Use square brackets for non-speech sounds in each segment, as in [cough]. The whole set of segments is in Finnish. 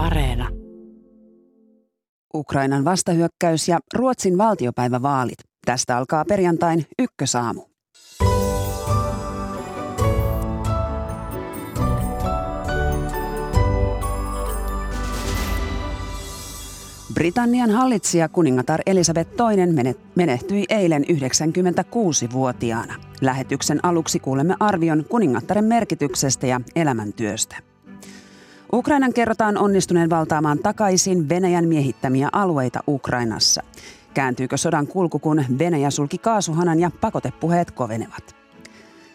Areena. Ukrainan vastahyökkäys ja Ruotsin valtiopäivävaalit. Tästä alkaa perjantain ykkösaamu. Britannian hallitsija kuningatar Elisabeth II menehtyi eilen 96-vuotiaana. Lähetyksen aluksi kuulemme arvion kuningattaren merkityksestä ja elämäntyöstä. Ukrainan kerrotaan onnistuneen valtaamaan takaisin Venäjän miehittämiä alueita Ukrainassa. Kääntyykö sodan kulku, kun Venäjä sulki kaasuhanan ja pakotepuheet kovenevat?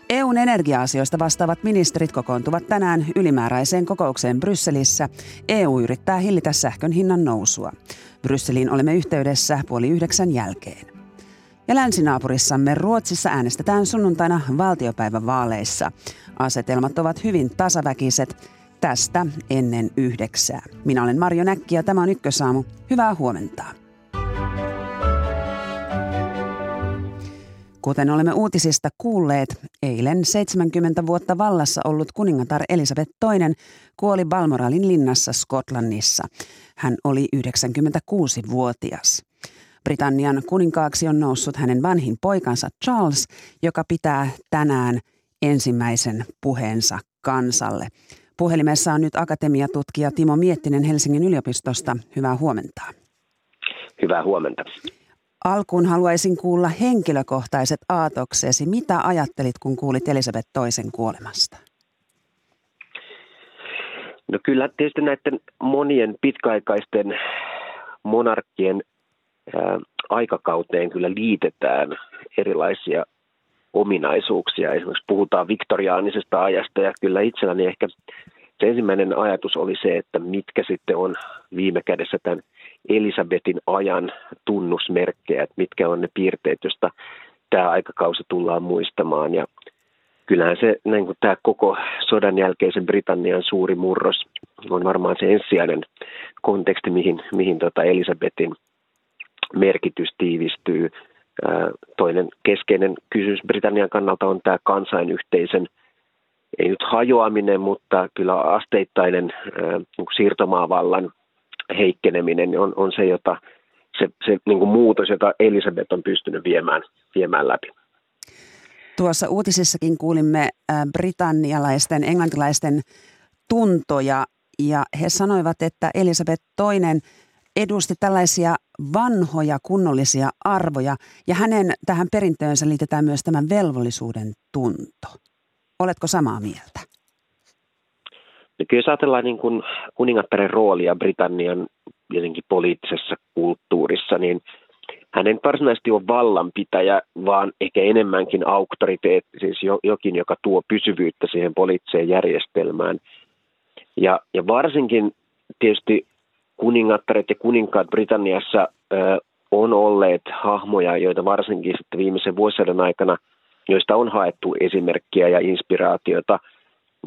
EUn energia-asioista vastaavat ministerit kokoontuvat tänään ylimääräiseen kokoukseen Brysselissä. EU yrittää hillitä sähkön hinnan nousua. Brysseliin olemme yhteydessä puoli yhdeksän jälkeen. Ja länsinaapurissamme Ruotsissa äänestetään sunnuntaina valtiopäivän vaaleissa. Asetelmat ovat hyvin tasaväkiset. Tästä ennen yhdeksää. Minä olen Marjo Näkki ja tämä on Ykkösaamu. Hyvää huomenta. Kuten olemme uutisista kuulleet, eilen 70 vuotta vallassa ollut kuningatar Elisabeth II kuoli Balmoralin linnassa Skotlannissa. Hän oli 96-vuotias. Britannian kuninkaaksi on noussut hänen vanhin poikansa Charles, joka pitää tänään ensimmäisen puheensa kansalle. Puhelimessa on nyt akatemiatutkija Timo Miettinen Helsingin yliopistosta. Hyvää huomenta. Hyvää huomenta. Alkuun haluaisin kuulla henkilökohtaiset aatoksesi. Mitä ajattelit, kun kuulit Elisabeth toisen kuolemasta? No kyllä tietysti näiden monien pitkäaikaisten monarkkien aikakauteen kyllä liitetään erilaisia ominaisuuksia. Esimerkiksi puhutaan viktoriaanisesta ajasta ja kyllä itselläni ehkä se ensimmäinen ajatus oli se, että mitkä sitten on viime kädessä tämän Elisabetin ajan tunnusmerkkejä, että mitkä on ne piirteet, joista tämä aikakausi tullaan muistamaan. Ja kyllähän se niin kuin tämä koko sodan jälkeisen Britannian suuri murros on varmaan se ensisijainen konteksti, mihin, mihin tota Elisabetin merkitys tiivistyy. Toinen keskeinen kysymys Britannian kannalta on tämä kansainyhteisön ei nyt hajoaminen, mutta kyllä asteittainen niin siirtomaavallan heikkeneminen on, on se, jota, se, se niin kuin muutos, jota Elisabeth on pystynyt viemään, viemään läpi. Tuossa uutisissakin kuulimme britannialaisten, englantilaisten tuntoja ja he sanoivat, että Elisabeth II edusti tällaisia vanhoja kunnollisia arvoja ja hänen tähän perintöönsä liitetään myös tämä velvollisuuden tunto. Oletko samaa mieltä? No kyllä jos ajatellaan niin kuin kuningattaren roolia Britannian jotenkin poliittisessa kulttuurissa, niin hän ei varsinaisesti ole vallanpitäjä, vaan ehkä enemmänkin auktoriteetti, siis jokin, joka tuo pysyvyyttä siihen poliittiseen järjestelmään. Ja, ja varsinkin tietysti kuningattaret ja kuninkaat Britanniassa on olleet hahmoja, joita varsinkin sitten viimeisen vuosien aikana, joista on haettu esimerkkiä ja inspiraatiota –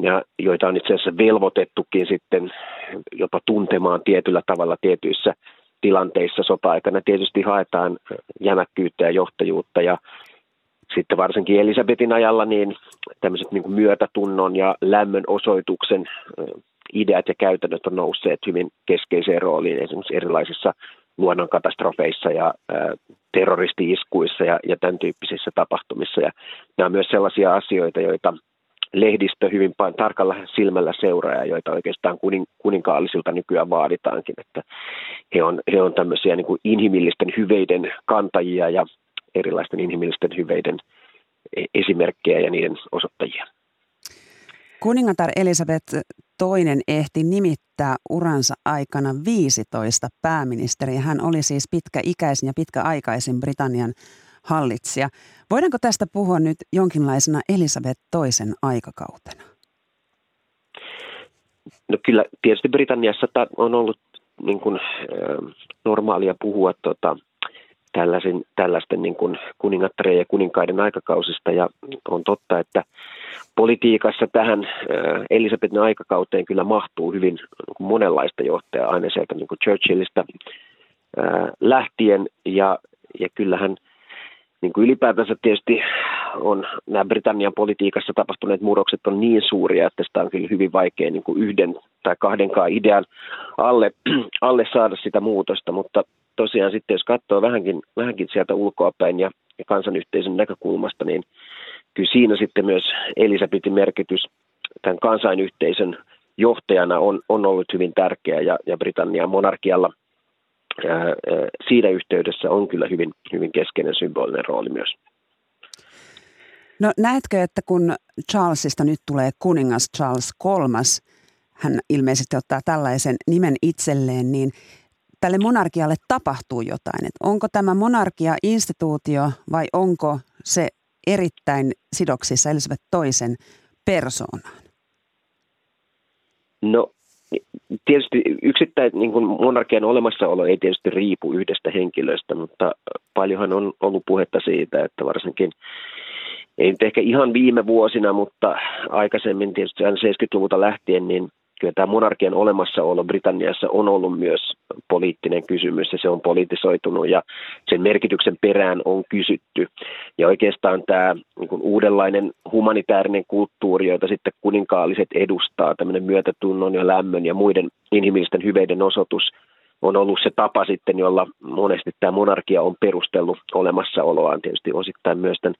ja joita on itse asiassa velvoitettukin sitten jopa tuntemaan tietyllä tavalla tietyissä tilanteissa sota-aikana. Tietysti haetaan jämäkkyyttä ja johtajuutta ja sitten varsinkin Elisabetin ajalla niin tämmöiset niin myötätunnon ja lämmön osoituksen ideat ja käytännöt on nousseet hyvin keskeiseen rooliin esimerkiksi erilaisissa luonnonkatastrofeissa ja ää, terroristi-iskuissa ja, ja tämän tyyppisissä tapahtumissa. Ja nämä on myös sellaisia asioita, joita lehdistö hyvin tarkalla silmällä seuraa, joita oikeastaan kunin, kuninkaallisilta nykyään vaaditaankin, että he on, he on tämmöisiä niin kuin inhimillisten hyveiden kantajia ja erilaisten inhimillisten hyveiden e-, esimerkkejä ja niiden osoittajia. Kuningatar Elisabeth toinen ehti nimittää uransa aikana 15 pääministeriä. Hän oli siis pitkäikäisin ja pitkäaikaisin Britannian hallitsija. Voidaanko tästä puhua nyt jonkinlaisena Elisabeth toisen aikakautena? No kyllä tietysti Britanniassa on ollut niin kuin, normaalia puhua tällaisen, tällaisten niin kuin ja kuninkaiden aikakausista ja on totta, että politiikassa tähän Elisabetin aikakauteen kyllä mahtuu hyvin monenlaista johtajaa aina sieltä niin kuin Churchillista lähtien. Ja, ja kyllähän – niin kuin ylipäätänsä tietysti on nämä Britannian politiikassa tapahtuneet murrokset on niin suuria, että sitä on kyllä hyvin vaikea niin kuin yhden tai kahdenkaan idean alle, [clears throat] alle saada sitä muutosta, mutta tosiaan sitten jos katsoo vähänkin, vähänkin sieltä ulkoapäin ja, ja kansanyhteisön näkökulmasta, niin kyllä siinä sitten myös Elisabetin merkitys tämän kansainyhteisön johtajana on, on ollut hyvin tärkeä ja, ja Britannian monarkialla ää, siinä yhteydessä on kyllä hyvin, hyvin keskeinen symbolinen rooli myös. No näetkö, että kun Charlesista nyt tulee kuningas Charles kolmas, hän ilmeisesti ottaa tällaisen nimen itselleen, niin tälle monarkialle tapahtuu jotain. Et onko tämä monarkia instituutio vai onko se erittäin sidoksissa Elisabeth toisen persoonaan? No tietysti yksittäin niin kuin monarkian olemassaolo ei tietysti riipu yhdestä henkilöstä, mutta paljonhan on ollut puhetta siitä, että varsinkin ei nyt ehkä ihan viime vuosina, mutta aikaisemmin tietysti 70-luvulta lähtien, niin kyllä tämä monarkian olemassaolo Britanniassa on ollut myös poliittinen kysymys ja se on politisoitunut ja sen merkityksen perään on kysytty. Ja oikeastaan tämä niin kuin uudenlainen humanitaarinen kulttuuri, jota sitten kuninkaalliset edustaa, tämmöinen myötätunnon ja lämmön ja muiden inhimillisten hyveiden osoitus, on ollut se tapa sitten, jolla monesti tämä monarkia on perustellut olemassaoloaan tietysti osittain myös tämän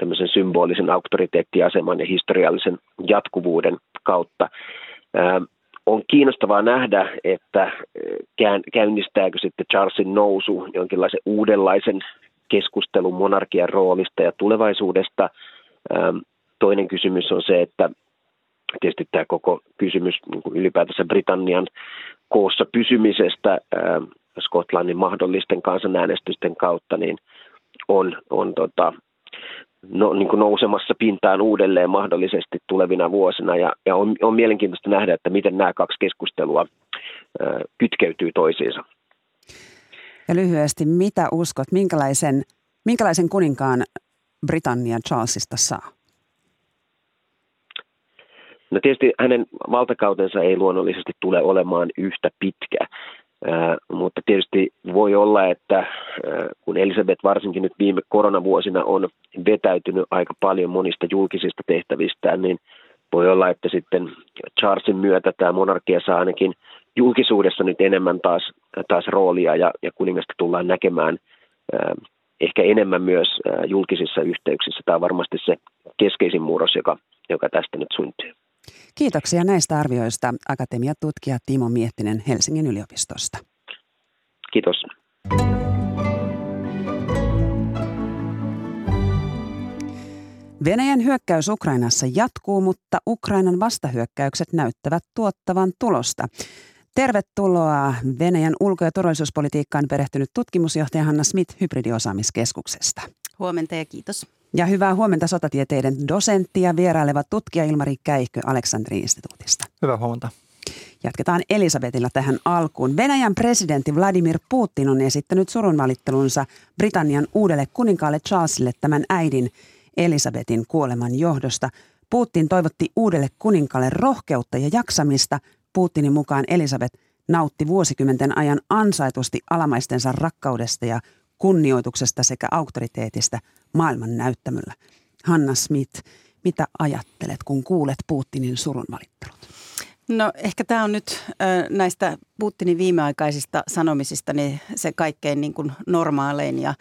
tämmöisen symbolisen auktoriteettiaseman ja historiallisen jatkuvuuden kautta. On kiinnostavaa nähdä, että käynnistääkö sitten Charlesin nousu jonkinlaisen uudenlaisen keskustelun monarkian roolista ja tulevaisuudesta. Toinen kysymys on se, että tietysti tämä koko kysymys niin ylipäätänsä Britannian koossa pysymisestä Skotlannin mahdollisten kansanäänestysten kautta, niin on, on tota, no, niin kuin nousemassa pintaan uudelleen mahdollisesti tulevina vuosina. Ja, ja on, on mielenkiintoista nähdä, että miten nämä kaksi keskustelua ö, kytkeytyy toisiinsa. Ja lyhyesti, mitä uskot, minkälaisen, minkälaisen kuninkaan Britannia Charlesista saa? No tietysti hänen valtakautensa ei luonnollisesti tule olemaan yhtä pitkä mutta tietysti voi olla, että kun Elisabeth varsinkin nyt viime koronavuosina on vetäytynyt aika paljon monista julkisista tehtävistään, niin voi olla, että sitten Charlesin myötä tämä monarkia saa ainakin julkisuudessa nyt enemmän taas, taas roolia ja, ja kuningasta tullaan näkemään ehkä enemmän myös julkisissa yhteyksissä. Tämä on varmasti se keskeisin murros, joka, joka tästä nyt syntyy. Kiitoksia näistä arvioista akatemiatutkija Timo Miettinen Helsingin yliopistosta. Kiitos. Venäjän hyökkäys Ukrainassa jatkuu, mutta Ukrainan vastahyökkäykset näyttävät tuottavan tulosta. Tervetuloa Venäjän ulko- ja turvallisuuspolitiikkaan perehtynyt tutkimusjohtaja Hanna Smith Hybridiosaamiskeskuksesta. Huomenta ja kiitos. Ja hyvää huomenta sotatieteiden dosentti ja vieraileva tutkija Ilmari Käihkö Aleksandri-instituutista. Hyvää huomenta. Jatketaan Elisabetilla tähän alkuun. Venäjän presidentti Vladimir Putin on esittänyt surunvalittelunsa Britannian uudelle kuninkaalle Charlesille tämän äidin Elisabetin kuoleman johdosta. Putin toivotti uudelle kuninkaalle rohkeutta ja jaksamista. Putinin mukaan Elisabeth nautti vuosikymmenten ajan ansaitusti alamaistensa rakkaudesta ja kunnioituksesta sekä auktoriteetista maailman näyttämöllä. Hanna Smith, mitä ajattelet, kun kuulet Putinin surunvalittelut? No ehkä tämä on nyt näistä Putinin viimeaikaisista sanomisista niin se kaikkein niin kuin normaalein ja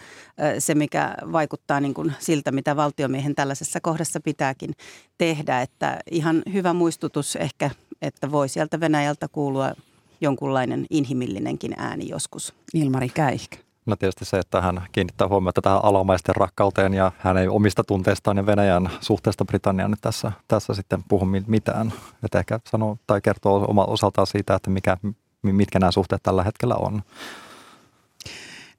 se, mikä vaikuttaa niin kuin siltä, mitä valtiomiehen tällaisessa kohdassa pitääkin tehdä. Että ihan hyvä muistutus ehkä, että voi sieltä Venäjältä kuulua jonkunlainen inhimillinenkin ääni joskus. Ilmari Käihkä. No tietysti se, että hän kiinnittää huomiota tähän alamaisten rakkauteen ja hän ei omista tunteistaan ja Venäjän suhteesta Britanniaan nyt tässä, tässä sitten puhu mitään. Että ehkä sanoo tai kertoo oma osaltaan siitä, että mikä, mitkä nämä suhteet tällä hetkellä on.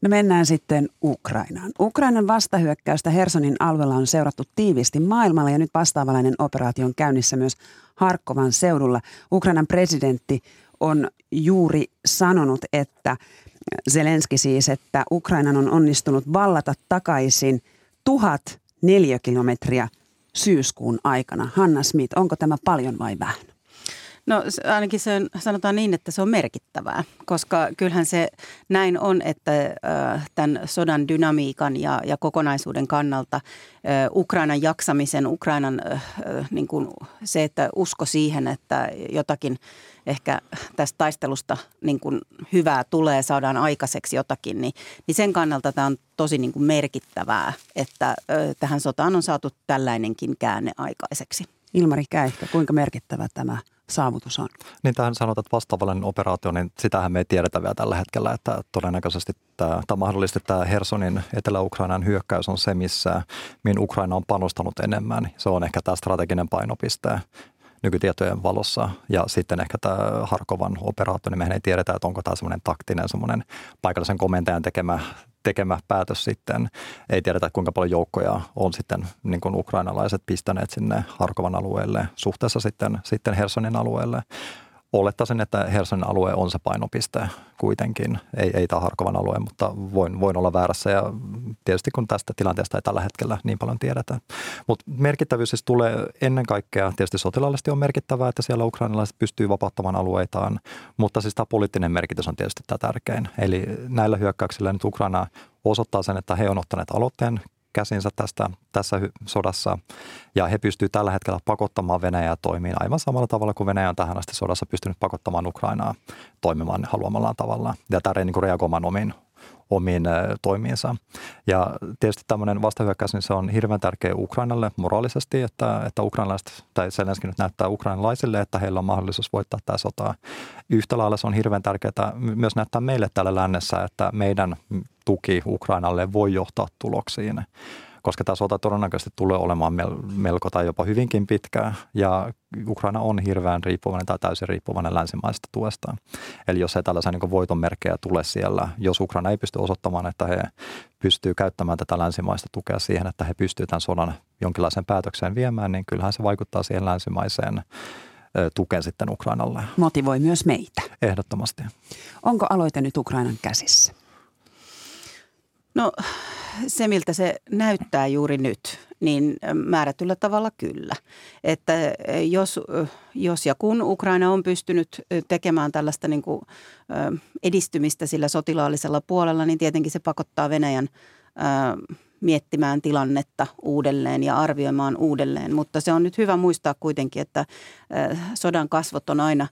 No mennään sitten Ukrainaan. Ukrainan vastahyökkäystä Hersonin alueella on seurattu tiiviisti maailmalla ja nyt vastaavalainen operaatio on käynnissä myös Harkkovan seudulla. Ukrainan presidentti on juuri sanonut, että Zelenski siis, että Ukrainan on onnistunut vallata takaisin tuhat neliökilometriä syyskuun aikana. Hanna Smith, onko tämä paljon vai vähän? No ainakin se on, sanotaan niin, että se on merkittävää, koska kyllähän se näin on, että tämän sodan dynamiikan ja, ja kokonaisuuden kannalta Ukrainan jaksamisen, Ukrainan niin kuin se, että usko siihen, että jotakin ehkä tästä taistelusta niin kuin hyvää tulee, saadaan aikaiseksi jotakin, niin, niin sen kannalta tämä on tosi niin kuin merkittävää, että äh, tähän sotaan on saatu tällainenkin käänne aikaiseksi. Ilmari Käihkö, kuinka merkittävä tämä saavutus on? Niin tähän sanotaan, että vastaavallinen operaatio, niin sitähän me ei tiedetä vielä tällä hetkellä, että todennäköisesti tämä, tämä mahdollisesti tämä Hersonin Etelä-Ukrainan hyökkäys on se, missä mihin Ukraina on panostanut enemmän. Se on ehkä tämä strateginen painopiste nykytietojen valossa. Ja sitten ehkä tämä Harkovan operaatio, niin mehän ei tiedetä, että onko tämä semmoinen taktinen, semmoinen paikallisen komentajan tekemä tekemä päätös sitten. Ei tiedetä, kuinka paljon joukkoja on sitten niin kuin ukrainalaiset pistäneet sinne Harkovan alueelle suhteessa sitten, sitten Hersonin alueelle olettaisin, että Hersonin alue on se painopiste kuitenkin, ei, ei tämä Harkovan alue, mutta voin, voin olla väärässä ja tietysti kun tästä tilanteesta ei tällä hetkellä niin paljon tiedetä. Mutta merkittävyys siis tulee ennen kaikkea, tietysti sotilaallisesti on merkittävää, että siellä ukrainalaiset pystyy vapauttamaan alueitaan, mutta siis tämä poliittinen merkitys on tietysti tämä tärkein. Eli näillä hyökkäyksillä nyt Ukraina osoittaa sen, että he on ottaneet aloitteen käsinsä tästä, tässä sodassa. Ja he pystyvät tällä hetkellä pakottamaan Venäjää toimiin aivan samalla tavalla kuin Venäjä on tähän asti sodassa pystynyt pakottamaan Ukrainaa toimimaan haluamallaan tavalla. Ja tärkein niin reagoimaan omiin, omiin toimiinsa. Ja tietysti tämmöinen vastahyökkäys, niin se on hirveän tärkeä Ukrainalle moraalisesti, että, että ukrainalaiset, tai Zelenski nyt näyttää ukrainalaisille, että heillä on mahdollisuus voittaa tämä sota. Yhtä lailla se on hirveän tärkeää myös näyttää meille täällä lännessä, että meidän tuki Ukrainalle voi johtaa tuloksiin koska tämä sota todennäköisesti tulee olemaan melko tai jopa hyvinkin pitkää ja Ukraina on hirveän riippuvainen tai täysin riippuvainen länsimaisesta tuesta. Eli jos ei tällaisia niin voitonmerkkejä tule siellä, jos Ukraina ei pysty osoittamaan, että he pystyy käyttämään tätä länsimaista tukea siihen, että he pystyvät tämän sodan jonkinlaiseen päätökseen viemään, niin kyllähän se vaikuttaa siihen länsimaiseen tukeen sitten Ukrainalle. Motivoi myös meitä. Ehdottomasti. Onko aloite nyt Ukrainan käsissä? No se, miltä se näyttää juuri nyt, niin määrätyllä tavalla kyllä. Että jos, jos ja kun Ukraina on pystynyt tekemään tällaista niin kuin edistymistä sillä sotilaallisella puolella, niin tietenkin se pakottaa Venäjän miettimään tilannetta uudelleen ja arvioimaan uudelleen. Mutta se on nyt hyvä muistaa kuitenkin, että sodan kasvot on aina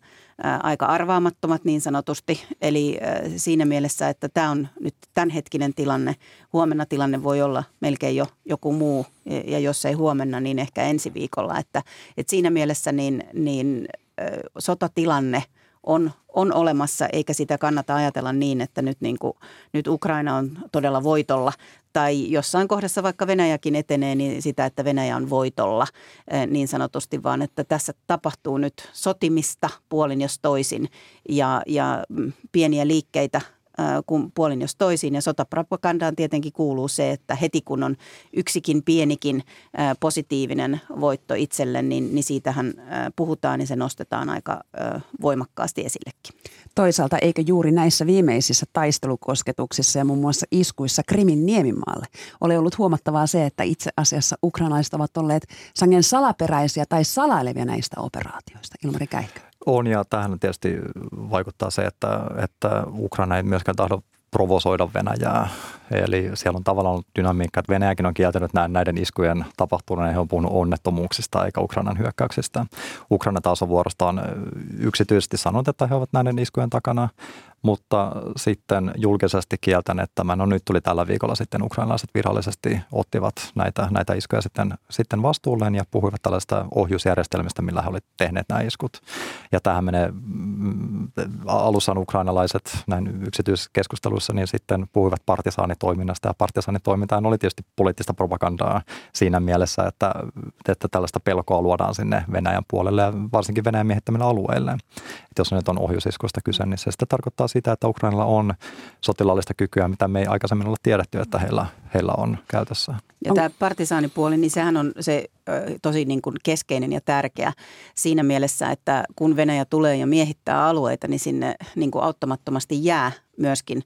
aika arvaamattomat niin sanotusti. Eli siinä mielessä, että tämä on nyt tämänhetkinen tilanne. Huomenna tilanne voi olla melkein jo joku muu ja jos ei huomenna, niin ehkä ensi viikolla. Että, että siinä mielessä niin, niin sotatilanne – on, on olemassa, eikä sitä kannata ajatella niin, että nyt, niin kuin, nyt Ukraina on todella voitolla. Tai jossain kohdassa vaikka Venäjäkin etenee, niin sitä, että Venäjä on voitolla eh, niin sanotusti, vaan että tässä tapahtuu nyt sotimista puolin jos toisin ja, ja mm, pieniä liikkeitä – kun puolin jos toisin. Ja sotapropagandaan tietenkin kuuluu se, että heti kun on yksikin pienikin positiivinen voitto itselle, niin, niin siitähän puhutaan ja se nostetaan aika voimakkaasti esillekin. Toisaalta eikö juuri näissä viimeisissä taistelukosketuksissa ja muun muassa iskuissa Krimin niemimaalle ole ollut huomattavaa se, että itse asiassa ukrainalaiset ovat olleet sangen salaperäisiä tai salailevia näistä operaatioista? Ilmari Käihkö. On ja tähän tietysti vaikuttaa se, että, että Ukraina ei myöskään tahdo provosoida Venäjää. Eli siellä on tavallaan ollut dynamiikka, että Venäjäkin on kieltänyt näiden iskujen tapahtuneen. He on puhunut onnettomuuksista eikä Ukrainan hyökkäyksistä. Ukraina taas on vuorostaan yksityisesti sanonut, että he ovat näiden iskujen takana mutta sitten julkisesti kieltäneet tämän. No nyt tuli tällä viikolla sitten ukrainalaiset virallisesti ottivat näitä, näitä iskuja sitten, sitten vastuulleen ja puhuivat tällaista ohjusjärjestelmistä, millä he olivat tehneet nämä iskut. Ja tähän menee mm, alussa ukrainalaiset näin yksityisissä keskusteluissa, niin sitten puhuivat partisaanitoiminnasta ja partisaanitoiminta oli tietysti poliittista propagandaa siinä mielessä, että, että tällaista pelkoa luodaan sinne Venäjän puolelle ja varsinkin Venäjän miehittämille alueille. Että jos nyt on ohjusiskuista kyse, niin se sitten tarkoittaa sitä, että Ukrainalla on sotilaallista kykyä, mitä me ei aikaisemmin ole tiedetty, että heillä, heillä on käytössä. Ja tämä partisaanipuoli, niin sehän on se tosi niin kuin keskeinen ja tärkeä siinä mielessä, että kun Venäjä tulee ja miehittää alueita, niin sinne niin kuin auttamattomasti jää myöskin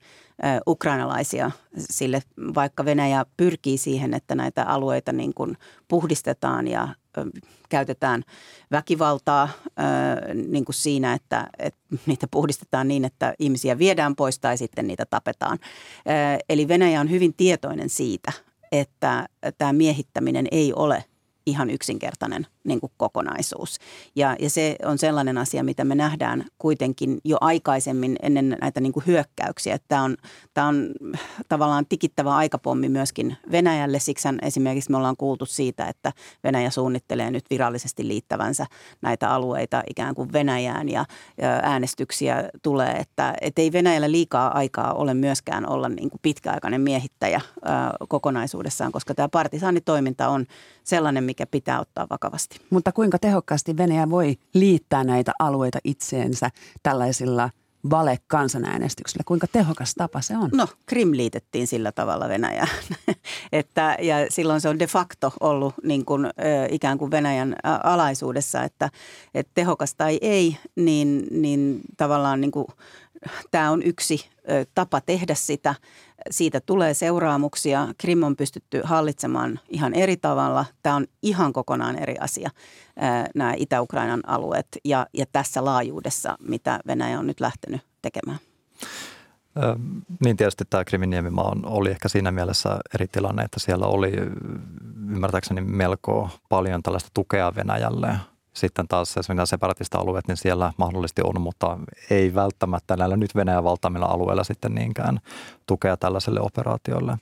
ukrainalaisia sille, vaikka Venäjä pyrkii siihen, että näitä alueita niin kuin puhdistetaan ja käytetään väkivaltaa niin kuin siinä, että, että niitä puhdistetaan niin, että ihmisiä viedään pois tai sitten niitä tapetaan. Eli Venäjä on hyvin tietoinen siitä, että tämä miehittäminen ei ole ihan yksinkertainen niin kuin kokonaisuus. Ja, ja se on sellainen asia, mitä me nähdään kuitenkin jo aikaisemmin ennen näitä niin kuin hyökkäyksiä. Tämä on, tämä on tavallaan tikittävä aikapommi myöskin Venäjälle. Siksi esimerkiksi me ollaan kuultu siitä, että Venäjä suunnittelee nyt virallisesti liittävänsä näitä alueita ikään kuin Venäjään ja, ja äänestyksiä tulee. Että et ei Venäjällä liikaa aikaa ole myöskään olla niin kuin pitkäaikainen miehittäjä ää, kokonaisuudessaan, koska tämä partisaanitoiminta on sellainen, mikä pitää ottaa vakavasti tehokkaasti. Mutta kuinka tehokkaasti Venäjä voi liittää näitä alueita itseensä tällaisilla vale-kansanäänestyksillä? Kuinka tehokas tapa se on? No, Krim liitettiin sillä tavalla Venäjään. [laughs] että, ja silloin se on de facto ollut niin kuin, ikään kuin Venäjän alaisuudessa, että, että tehokas tai ei, niin, niin tavallaan niin kuin, tämä on yksi tapa tehdä sitä – siitä tulee seuraamuksia. Krim on pystytty hallitsemaan ihan eri tavalla. Tämä on ihan kokonaan eri asia, nämä Itä-Ukrainan alueet ja, ja tässä laajuudessa, mitä Venäjä on nyt lähtenyt tekemään. Niin tietysti tämä Kriminiemimaa oli ehkä siinä mielessä eri tilanne, että siellä oli ymmärtääkseni melko paljon tällaista tukea Venäjälle – sitten taas nämä separatista alueet, niin siellä mahdollisesti on, mutta ei välttämättä näillä nyt Venäjän valtaamilla alueilla sitten niinkään tukea tällaiselle operaatiolle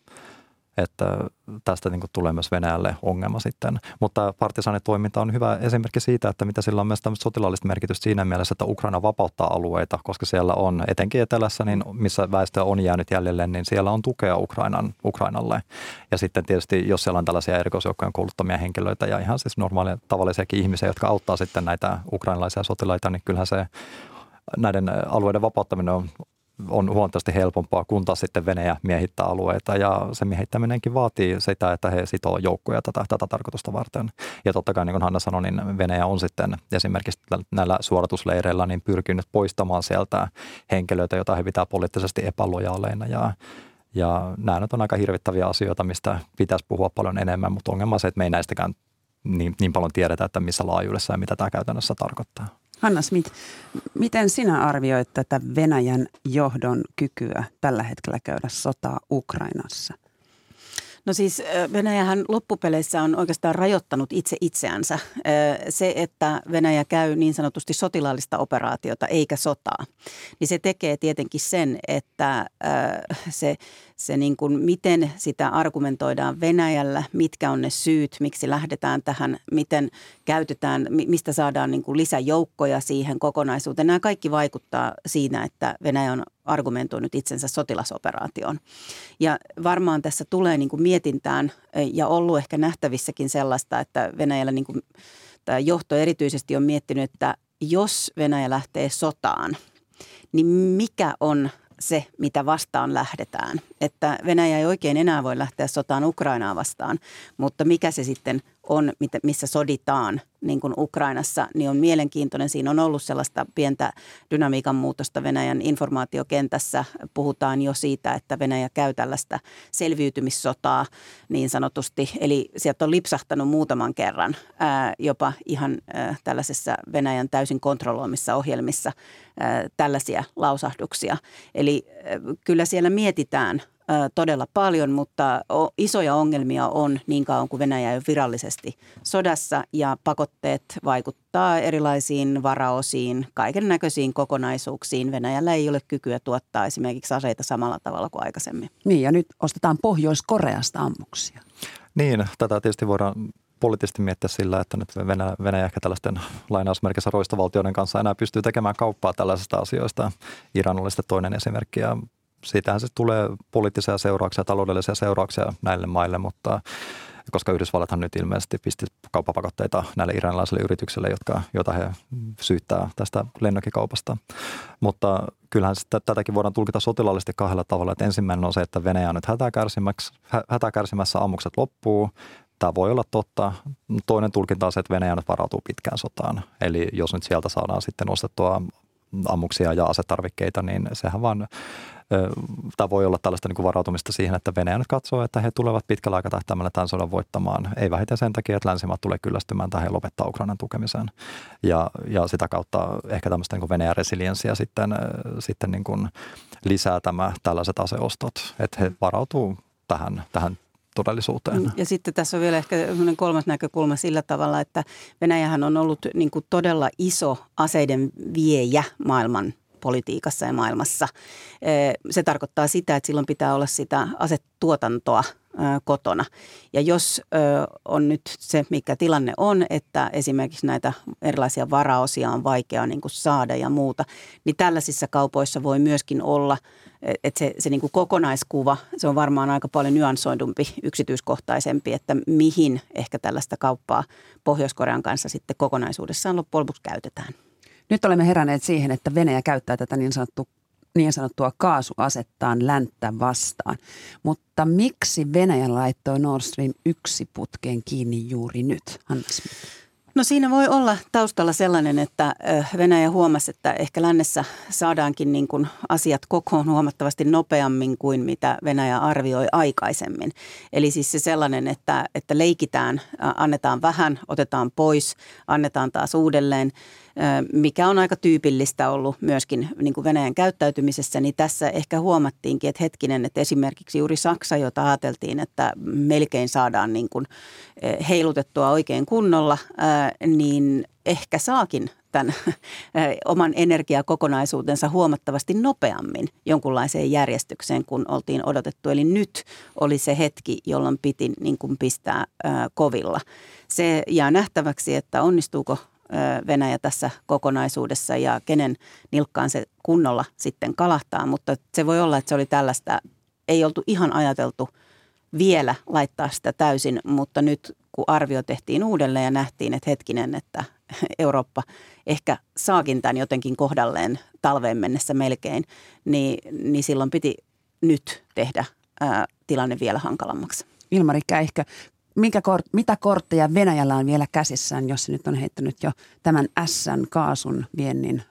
että tästä niin kuin tulee myös Venäjälle ongelma sitten. Mutta partisaanitoiminta on hyvä esimerkki siitä, että mitä sillä on myös tämmöistä sotilaallista merkitystä siinä mielessä, että Ukraina vapauttaa alueita, koska siellä on etenkin etelässä, niin missä väestö on jäänyt jäljelle, niin siellä on tukea Ukrainan, Ukrainalle. Ja sitten tietysti, jos siellä on tällaisia erikoisjoukkojen kouluttamia henkilöitä ja ihan siis normaalia tavallisiakin ihmisiä, jotka auttaa sitten näitä ukrainalaisia sotilaita, niin kyllähän se näiden alueiden vapauttaminen on on huomattavasti helpompaa, kun taas sitten Venäjä miehittää alueita ja se miehittäminenkin vaatii sitä, että he sitoo joukkoja tätä, tätä tarkoitusta varten. Ja totta kai niin kuin Hanna sanoi, niin Venäjä on sitten esimerkiksi näillä suoritusleireillä niin pyrkinyt poistamaan sieltä henkilöitä, joita he pitää poliittisesti epälojaaleina ja ja nämä nyt on aika hirvittäviä asioita, mistä pitäisi puhua paljon enemmän, mutta ongelma on se, että me ei näistäkään niin, niin paljon tiedetä, että missä laajuudessa ja mitä tämä käytännössä tarkoittaa. Hanna Smith, miten sinä arvioit tätä Venäjän johdon kykyä tällä hetkellä käydä sotaa Ukrainassa? No siis Venäjähän loppupeleissä on oikeastaan rajoittanut itse itseänsä. Se, että Venäjä käy niin sanotusti sotilaallista operaatiota eikä sotaa, niin se tekee tietenkin sen, että se se niin kuin, miten sitä argumentoidaan Venäjällä, mitkä on ne syyt, miksi lähdetään tähän, miten käytetään, mistä saadaan niin kuin lisäjoukkoja siihen kokonaisuuteen. Nämä kaikki vaikuttaa siinä, että Venäjä on argumentoinut itsensä sotilasoperaatioon. Ja varmaan tässä tulee niin kuin mietintään ja ollut ehkä nähtävissäkin sellaista, että Venäjällä niin kuin, tämä johto erityisesti on miettinyt, että jos Venäjä lähtee sotaan, niin mikä on se, mitä vastaan lähdetään. Että Venäjä ei oikein enää voi lähteä sotaan Ukrainaa vastaan, mutta mikä se sitten on, missä soditaan niin kuin Ukrainassa, niin on mielenkiintoinen. Siinä on ollut sellaista pientä dynamiikan muutosta Venäjän informaatiokentässä. Puhutaan jo siitä, että Venäjä käy tällaista selviytymissotaa niin sanotusti. Eli sieltä on lipsahtanut muutaman kerran ää, jopa ihan ää, tällaisessa Venäjän täysin kontrolloimissa ohjelmissa ää, tällaisia lausahduksia. Eli ää, kyllä siellä mietitään todella paljon, mutta isoja ongelmia on niin kauan kuin Venäjä ei ole virallisesti sodassa ja pakotteet vaikuttaa erilaisiin varaosiin, kaiken näköisiin kokonaisuuksiin. Venäjällä ei ole kykyä tuottaa esimerkiksi aseita samalla tavalla kuin aikaisemmin. Niin ja nyt ostetaan Pohjois-Koreasta ammuksia. Niin, tätä tietysti voidaan poliittisesti miettiä sillä, että nyt Venäjä, Venäjä ehkä tällaisten lainausmerkissä roistovaltioiden kanssa enää pystyy tekemään kauppaa tällaisista asioista. Iran oli sitten toinen esimerkki ja siitähän se tulee poliittisia seurauksia, taloudellisia seurauksia näille maille, mutta koska Yhdysvallathan nyt ilmeisesti pisti kauppapakotteita näille iranilaisille yrityksille, jotka, joita he syyttää tästä lennokkikaupasta. Mutta kyllähän sitä, tätäkin voidaan tulkita sotilaallisesti kahdella tavalla. Että ensimmäinen on se, että Venäjä on nyt hätäkärsimässä, ammukset loppuu. Tämä voi olla totta. Toinen tulkinta on se, että Venäjä nyt varautuu pitkään sotaan. Eli jos nyt sieltä saadaan sitten ostettua ammuksia ja asetarvikkeita, niin sehän vaan tämä voi olla tällaista niin kuin varautumista siihen, että Venäjä nyt katsoo, että he tulevat pitkällä aikatahtäimellä tämän sodan voittamaan. Ei vähiten sen takia, että länsimaat tulee kyllästymään tähän ja lopettaa Ukrainan tukemiseen. Ja, ja sitä kautta ehkä tämmöistä niin Venäjän resilienssiä sitten, sitten niin kuin lisää tämä tällaiset aseostot, että he varautuu tähän, tähän todellisuuteen. Ja sitten tässä on vielä ehkä kolmas näkökulma sillä tavalla, että Venäjähän on ollut niin kuin todella iso aseiden viejä maailman politiikassa ja maailmassa. Se tarkoittaa sitä, että silloin pitää olla sitä asetuotantoa kotona. Ja jos on nyt se, mikä tilanne on, että esimerkiksi näitä erilaisia varaosia on vaikea niin kuin saada ja muuta, niin tällaisissa kaupoissa voi myöskin olla, että se, se niin kuin kokonaiskuva, se on varmaan aika paljon nyansoidumpi, yksityiskohtaisempi, että mihin ehkä tällaista kauppaa Pohjois-Korean kanssa sitten kokonaisuudessaan loppujen lopuksi käytetään. Nyt olemme heränneet siihen, että Venäjä käyttää tätä niin, sanottu, niin sanottua kaasuasettaan länttä vastaan. Mutta miksi Venäjä laittoi Nord Stream 1 putkeen kiinni juuri nyt, Hanna? No siinä voi olla taustalla sellainen, että Venäjä huomasi, että ehkä lännessä saadaankin niin kuin asiat kokoon huomattavasti nopeammin kuin mitä Venäjä arvioi aikaisemmin. Eli siis se sellainen, että, että leikitään, annetaan vähän, otetaan pois, annetaan taas uudelleen mikä on aika tyypillistä ollut myöskin niin kuin Venäjän käyttäytymisessä, niin tässä ehkä huomattiinkin, että hetkinen, että esimerkiksi juuri Saksa, jota ajateltiin, että melkein saadaan niin kuin heilutettua oikein kunnolla, niin ehkä saakin tämän [laughs] oman energiakokonaisuutensa huomattavasti nopeammin jonkunlaiseen järjestykseen, kun oltiin odotettu. Eli nyt oli se hetki, jolloin piti niin kuin pistää kovilla. Se jää nähtäväksi, että onnistuuko Venäjä tässä kokonaisuudessa ja kenen nilkkaan se kunnolla sitten kalahtaa. Mutta se voi olla, että se oli tällaista, ei oltu ihan ajateltu vielä laittaa sitä täysin, mutta nyt kun arvio tehtiin uudelleen ja nähtiin, että hetkinen, että [laughs] Eurooppa ehkä saakin tämän jotenkin kohdalleen talveen mennessä melkein, niin, niin silloin piti nyt tehdä ää, tilanne vielä hankalammaksi. Ilmari Käihkö, minkä kort, mitä kortteja Venäjällä on vielä käsissään, jos se nyt on heittänyt jo tämän ässän kaasun viennin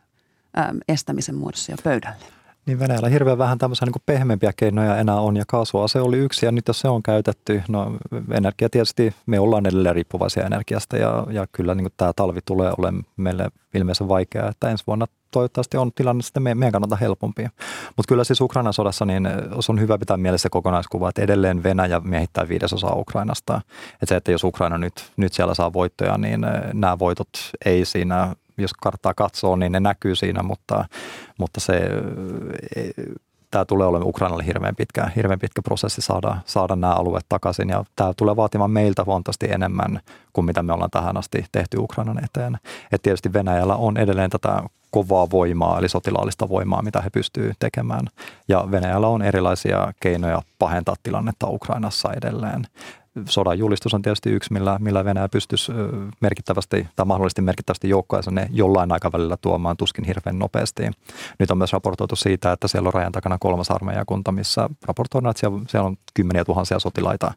äm, estämisen muodossa jo pöydälle? Niin Venäjällä hirveän vähän tämmöisiä niin pehmeämpiä keinoja enää on ja kaasuase oli yksi ja nyt jos se on käytetty, no energia tietysti, me ollaan edelleen riippuvaisia energiasta ja, ja kyllä niin tämä talvi tulee olemaan meille ilmeisen vaikeaa, että ensi vuonna toivottavasti on tilanne sitten meidän kannalta helpompi. Mutta kyllä siis Ukrainan sodassa niin se on hyvä pitää mielessä kokonaiskuva, että edelleen Venäjä miehittää viidesosaa Ukrainasta. Että se, että jos Ukraina nyt, nyt siellä saa voittoja, niin nämä voitot ei siinä jos karttaa katsoo, niin ne näkyy siinä, mutta, mutta se, tämä tulee olemaan Ukrainalle hirveän pitkä, hirveän pitkä prosessi saada, saada nämä alueet takaisin ja tämä tulee vaatimaan meiltä huomattavasti enemmän kuin mitä me ollaan tähän asti tehty Ukrainan eteen. Et tietysti Venäjällä on edelleen tätä kovaa voimaa, eli sotilaallista voimaa, mitä he pystyvät tekemään. Ja Venäjällä on erilaisia keinoja pahentaa tilannetta Ukrainassa edelleen sodan julistus on tietysti yksi, millä, millä Venäjä pystyisi merkittävästi tai mahdollisesti merkittävästi joukkoensa ne jollain aikavälillä tuomaan tuskin hirveän nopeasti. Nyt on myös raportoitu siitä, että siellä on rajan takana kolmas armeijakunta, missä raportoidaan, että siellä on kymmeniä tuhansia sotilaita.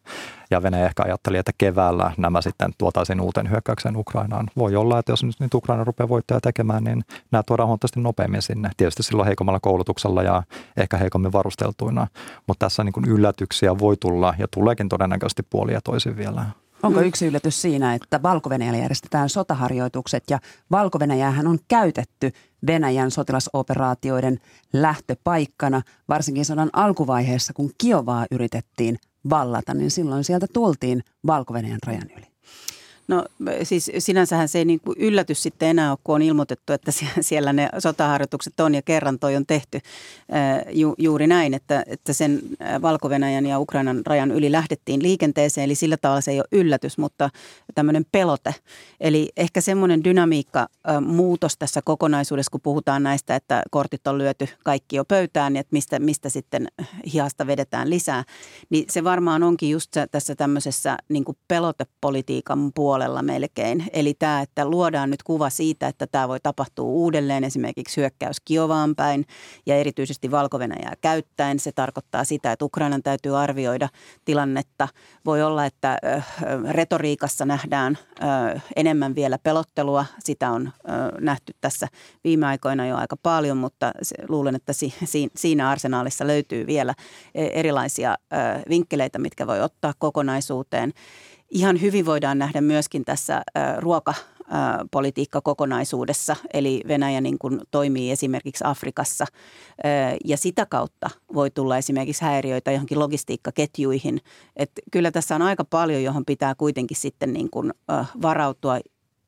Ja Venäjä ehkä ajatteli, että keväällä nämä sitten tuotaisiin uuteen hyökkäykseen Ukrainaan. Voi olla, että jos nyt, nyt Ukraina rupeaa voittoja tekemään, niin nämä tuodaan huomattavasti nopeammin sinne. Tietysti silloin heikommalla koulutuksella ja ehkä heikommin varusteltuina. Mutta tässä niin kuin yllätyksiä voi tulla ja tuleekin todennäköisesti puoli puolin ja toisin vielä. Onko yksi yllätys siinä, että valko järjestetään sotaharjoitukset ja valko on käytetty Venäjän sotilasoperaatioiden lähtöpaikkana, varsinkin sodan alkuvaiheessa, kun Kiovaa yritettiin vallata, niin silloin sieltä tultiin valko rajan yli. No siis sinänsähän se ei niin kuin yllätys sitten enää ole, kun on ilmoitettu, että [laughs] siellä ne sotaharjoitukset on ja kerran toi on tehty ju, juuri näin, että, että sen valko ja Ukrainan rajan yli lähdettiin liikenteeseen, eli sillä tavalla se ei ole yllätys, mutta tämmöinen pelote. Eli ehkä semmoinen dynamiikka muutos tässä kokonaisuudessa, kun puhutaan näistä, että kortit on lyöty kaikki jo pöytään, niin että mistä, mistä sitten hihasta vedetään lisää, niin se varmaan onkin just tässä tämmöisessä niin kuin pelotepolitiikan puolella puolella melkein. Eli tämä, että luodaan nyt kuva siitä, että tämä voi tapahtua uudelleen, esimerkiksi hyökkäys Kiovaan päin ja erityisesti valko käyttäen. Se tarkoittaa sitä, että Ukrainan täytyy arvioida tilannetta. Voi olla, että retoriikassa nähdään enemmän vielä pelottelua. Sitä on nähty tässä viime aikoina jo aika paljon, mutta luulen, että siinä arsenaalissa löytyy vielä e, erilaisia vinkkeleitä, mitkä voi ottaa kokonaisuuteen. Ihan hyvin voidaan nähdä myöskin tässä ruoka politiikka kokonaisuudessa, eli Venäjä niin kuin toimii esimerkiksi Afrikassa ja sitä kautta voi tulla esimerkiksi häiriöitä johonkin logistiikkaketjuihin. Et kyllä tässä on aika paljon, johon pitää kuitenkin sitten niin kuin varautua,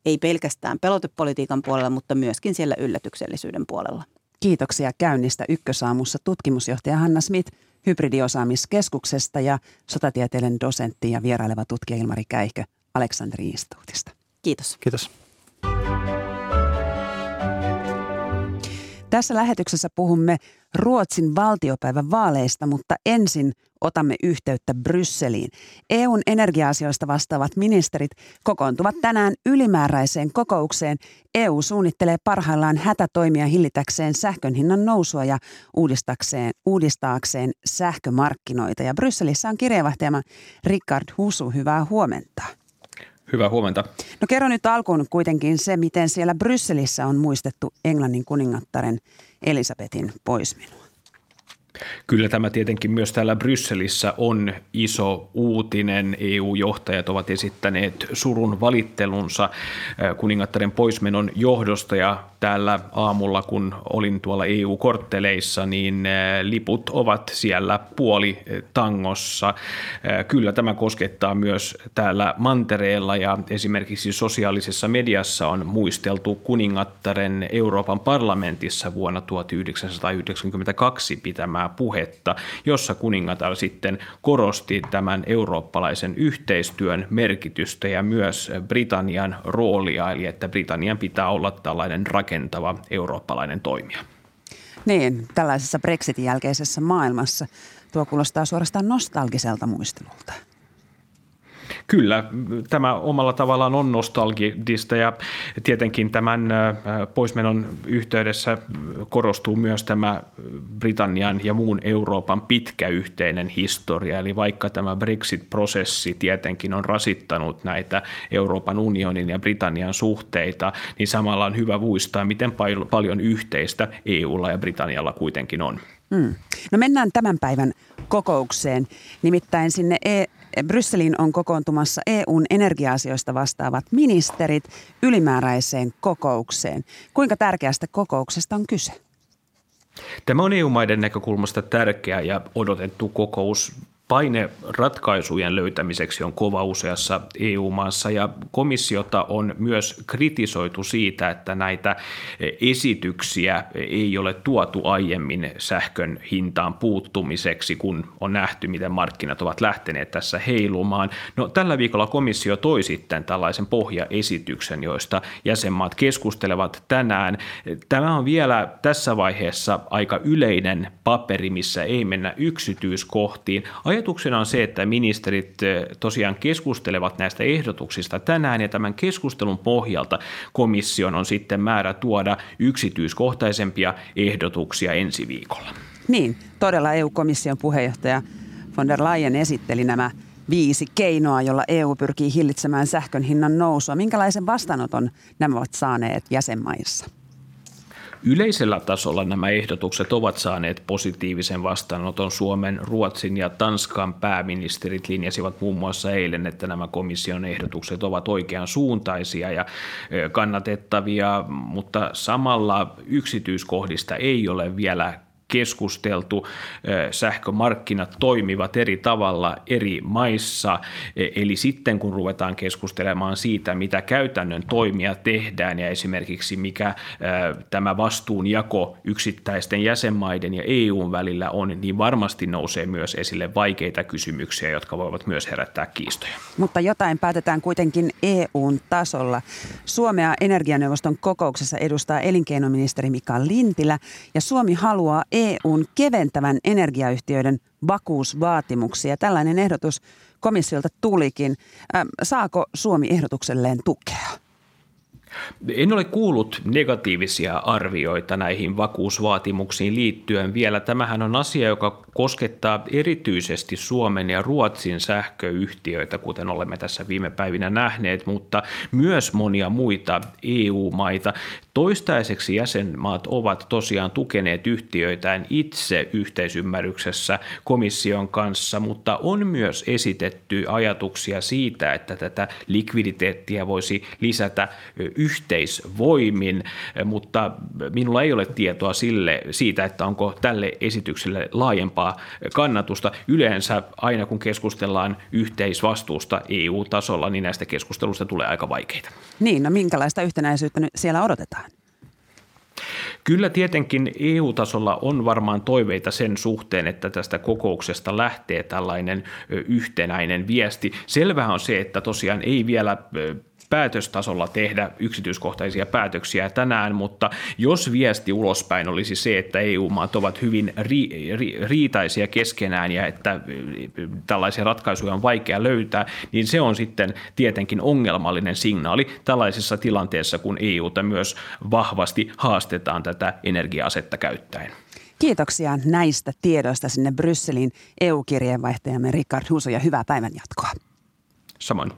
ei pelkästään pelotepolitiikan puolella, mutta myöskin siellä yllätyksellisyyden puolella. Kiitoksia käynnistä Ykkösaamussa tutkimusjohtaja Hanna Smith hybridiosaamiskeskuksesta ja sotatieteiden dosentti ja vieraileva tutkija Ilmari Käihkö Aleksandri Instituutista. Kiitos. Kiitos. Tässä lähetyksessä puhumme Ruotsin valtiopäivän vaaleista, mutta ensin otamme yhteyttä Brysseliin. EUn energia-asioista vastaavat ministerit kokoontuvat tänään ylimääräiseen kokoukseen. EU suunnittelee parhaillaan hätätoimia hillitäkseen sähkön hinnan nousua ja uudistakseen, uudistaakseen sähkömarkkinoita. Ja Brysselissä on kirjeenvaihtajamme Richard Husu. Hyvää huomenta. Hyvää huomenta. No kerro nyt alkuun kuitenkin se, miten siellä Brysselissä on muistettu Englannin kuningattaren Elisabetin poismenoa. Kyllä tämä tietenkin myös täällä Brysselissä on iso uutinen. EU-johtajat ovat esittäneet surun valittelunsa kuningattaren poismenon johdosta ja täällä aamulla, kun olin tuolla EU-kortteleissa, niin liput ovat siellä puoli tangossa. Kyllä tämä koskettaa myös täällä mantereella ja esimerkiksi sosiaalisessa mediassa on muisteltu kuningattaren Euroopan parlamentissa vuonna 1992 pitämää pitämää puhetta, jossa kuningatar sitten korosti tämän eurooppalaisen yhteistyön merkitystä ja myös Britannian roolia, eli että Britannian pitää olla tällainen rakentava eurooppalainen toimija. Niin, tällaisessa Brexitin jälkeisessä maailmassa tuo kuulostaa suorastaan nostalgiselta muistelulta. Kyllä, tämä omalla tavallaan on nostalgista ja tietenkin tämän poismenon yhteydessä korostuu myös tämä Britannian ja muun Euroopan pitkä yhteinen historia. Eli vaikka tämä Brexit-prosessi tietenkin on rasittanut näitä Euroopan unionin ja Britannian suhteita, niin samalla on hyvä muistaa, miten paljon yhteistä EUlla ja Britannialla kuitenkin on. Hmm. No mennään tämän päivän kokoukseen. Nimittäin sinne e- Brysseliin on kokoontumassa EUn energia-asioista vastaavat ministerit ylimääräiseen kokoukseen. Kuinka tärkeästä kokouksesta on kyse? Tämä on EU-maiden näkökulmasta tärkeä ja odotettu kokous paine ratkaisujen löytämiseksi on kova useassa EU-maassa ja komissiota on myös kritisoitu siitä, että näitä esityksiä ei ole tuotu aiemmin sähkön hintaan puuttumiseksi, kun on nähty, miten markkinat ovat lähteneet tässä heilumaan. No, tällä viikolla komissio toi sitten tällaisen pohjaesityksen, joista jäsenmaat keskustelevat tänään. Tämä on vielä tässä vaiheessa aika yleinen paperi, missä ei mennä yksityiskohtiin. Ajatuksena on se, että ministerit eh, tosiaan keskustelevat näistä ehdotuksista tänään ja tämän keskustelun pohjalta komission on sitten määrä tuoda yksityiskohtaisempia ehdotuksia ensi viikolla. Niin, todella EU-komission puheenjohtaja von der Leyen esitteli nämä viisi keinoa, jolla EU pyrkii hillitsemään sähkön hinnan nousua. Minkälaisen vastaanoton nämä ovat saaneet jäsenmaissa? Yleisellä tasolla nämä ehdotukset ovat saaneet positiivisen vastaanoton. Suomen, Ruotsin ja Tanskan pääministerit linjasivat muun muassa eilen, että nämä komission ehdotukset ovat oikean suuntaisia ja kannatettavia, mutta samalla yksityiskohdista ei ole vielä keskusteltu. Sähkömarkkinat toimivat eri tavalla eri maissa, e, eli sitten kun ruvetaan keskustelemaan siitä, mitä käytännön toimia tehdään ja esimerkiksi mikä tämä vastuunjako yksittäisten jäsenmaiden ja EUn välillä on, niin varmasti nousee myös esille vaikeita kysymyksiä, jotka voivat myös herättää kiistoja. Mutta jotain päätetään kuitenkin EUn tasolla. Suomea energianeuvoston kokouksessa edustaa elinkeinoministeri Mika Lintilä ja Suomi haluaa EUn keventävän energiayhtiöiden vakuusvaatimuksia. Tällainen ehdotus komissiolta tulikin. Saako Suomi ehdotukselleen tukea? En ole kuullut negatiivisia arvioita näihin vakuusvaatimuksiin liittyen vielä. Tämähän on asia, joka koskettaa erityisesti Suomen ja Ruotsin sähköyhtiöitä, kuten olemme tässä viime päivinä nähneet, mutta myös monia muita EU-maita. Toistaiseksi jäsenmaat ovat tosiaan tukeneet yhtiöitään itse yhteisymmärryksessä komission kanssa, mutta on myös esitetty ajatuksia siitä, että tätä likviditeettiä voisi lisätä yhteisvoimin, mutta minulla ei ole tietoa sille, siitä, että onko tälle esitykselle laajempaa kannatusta. Yleensä aina kun keskustellaan yhteisvastuusta EU-tasolla, niin näistä keskustelusta tulee aika vaikeita. Niin, no minkälaista yhtenäisyyttä nyt siellä odotetaan? Kyllä tietenkin EU-tasolla on varmaan toiveita sen suhteen, että tästä kokouksesta lähtee tällainen yhtenäinen viesti. Selvä on se, että tosiaan ei vielä päätöstasolla tehdä yksityiskohtaisia päätöksiä tänään, mutta jos viesti ulospäin olisi se, että EU-maat ovat hyvin ri, ri, riitaisia keskenään ja että tällaisia ratkaisuja on vaikea löytää, niin se on sitten tietenkin ongelmallinen signaali tällaisessa tilanteessa, kun EUta myös vahvasti haastetaan tätä energia-asetta käyttäen. Kiitoksia näistä tiedoista sinne Brysselin EU-kirjeenvaihtajamme Richard Huso ja hyvää päivänjatkoa. Samoin.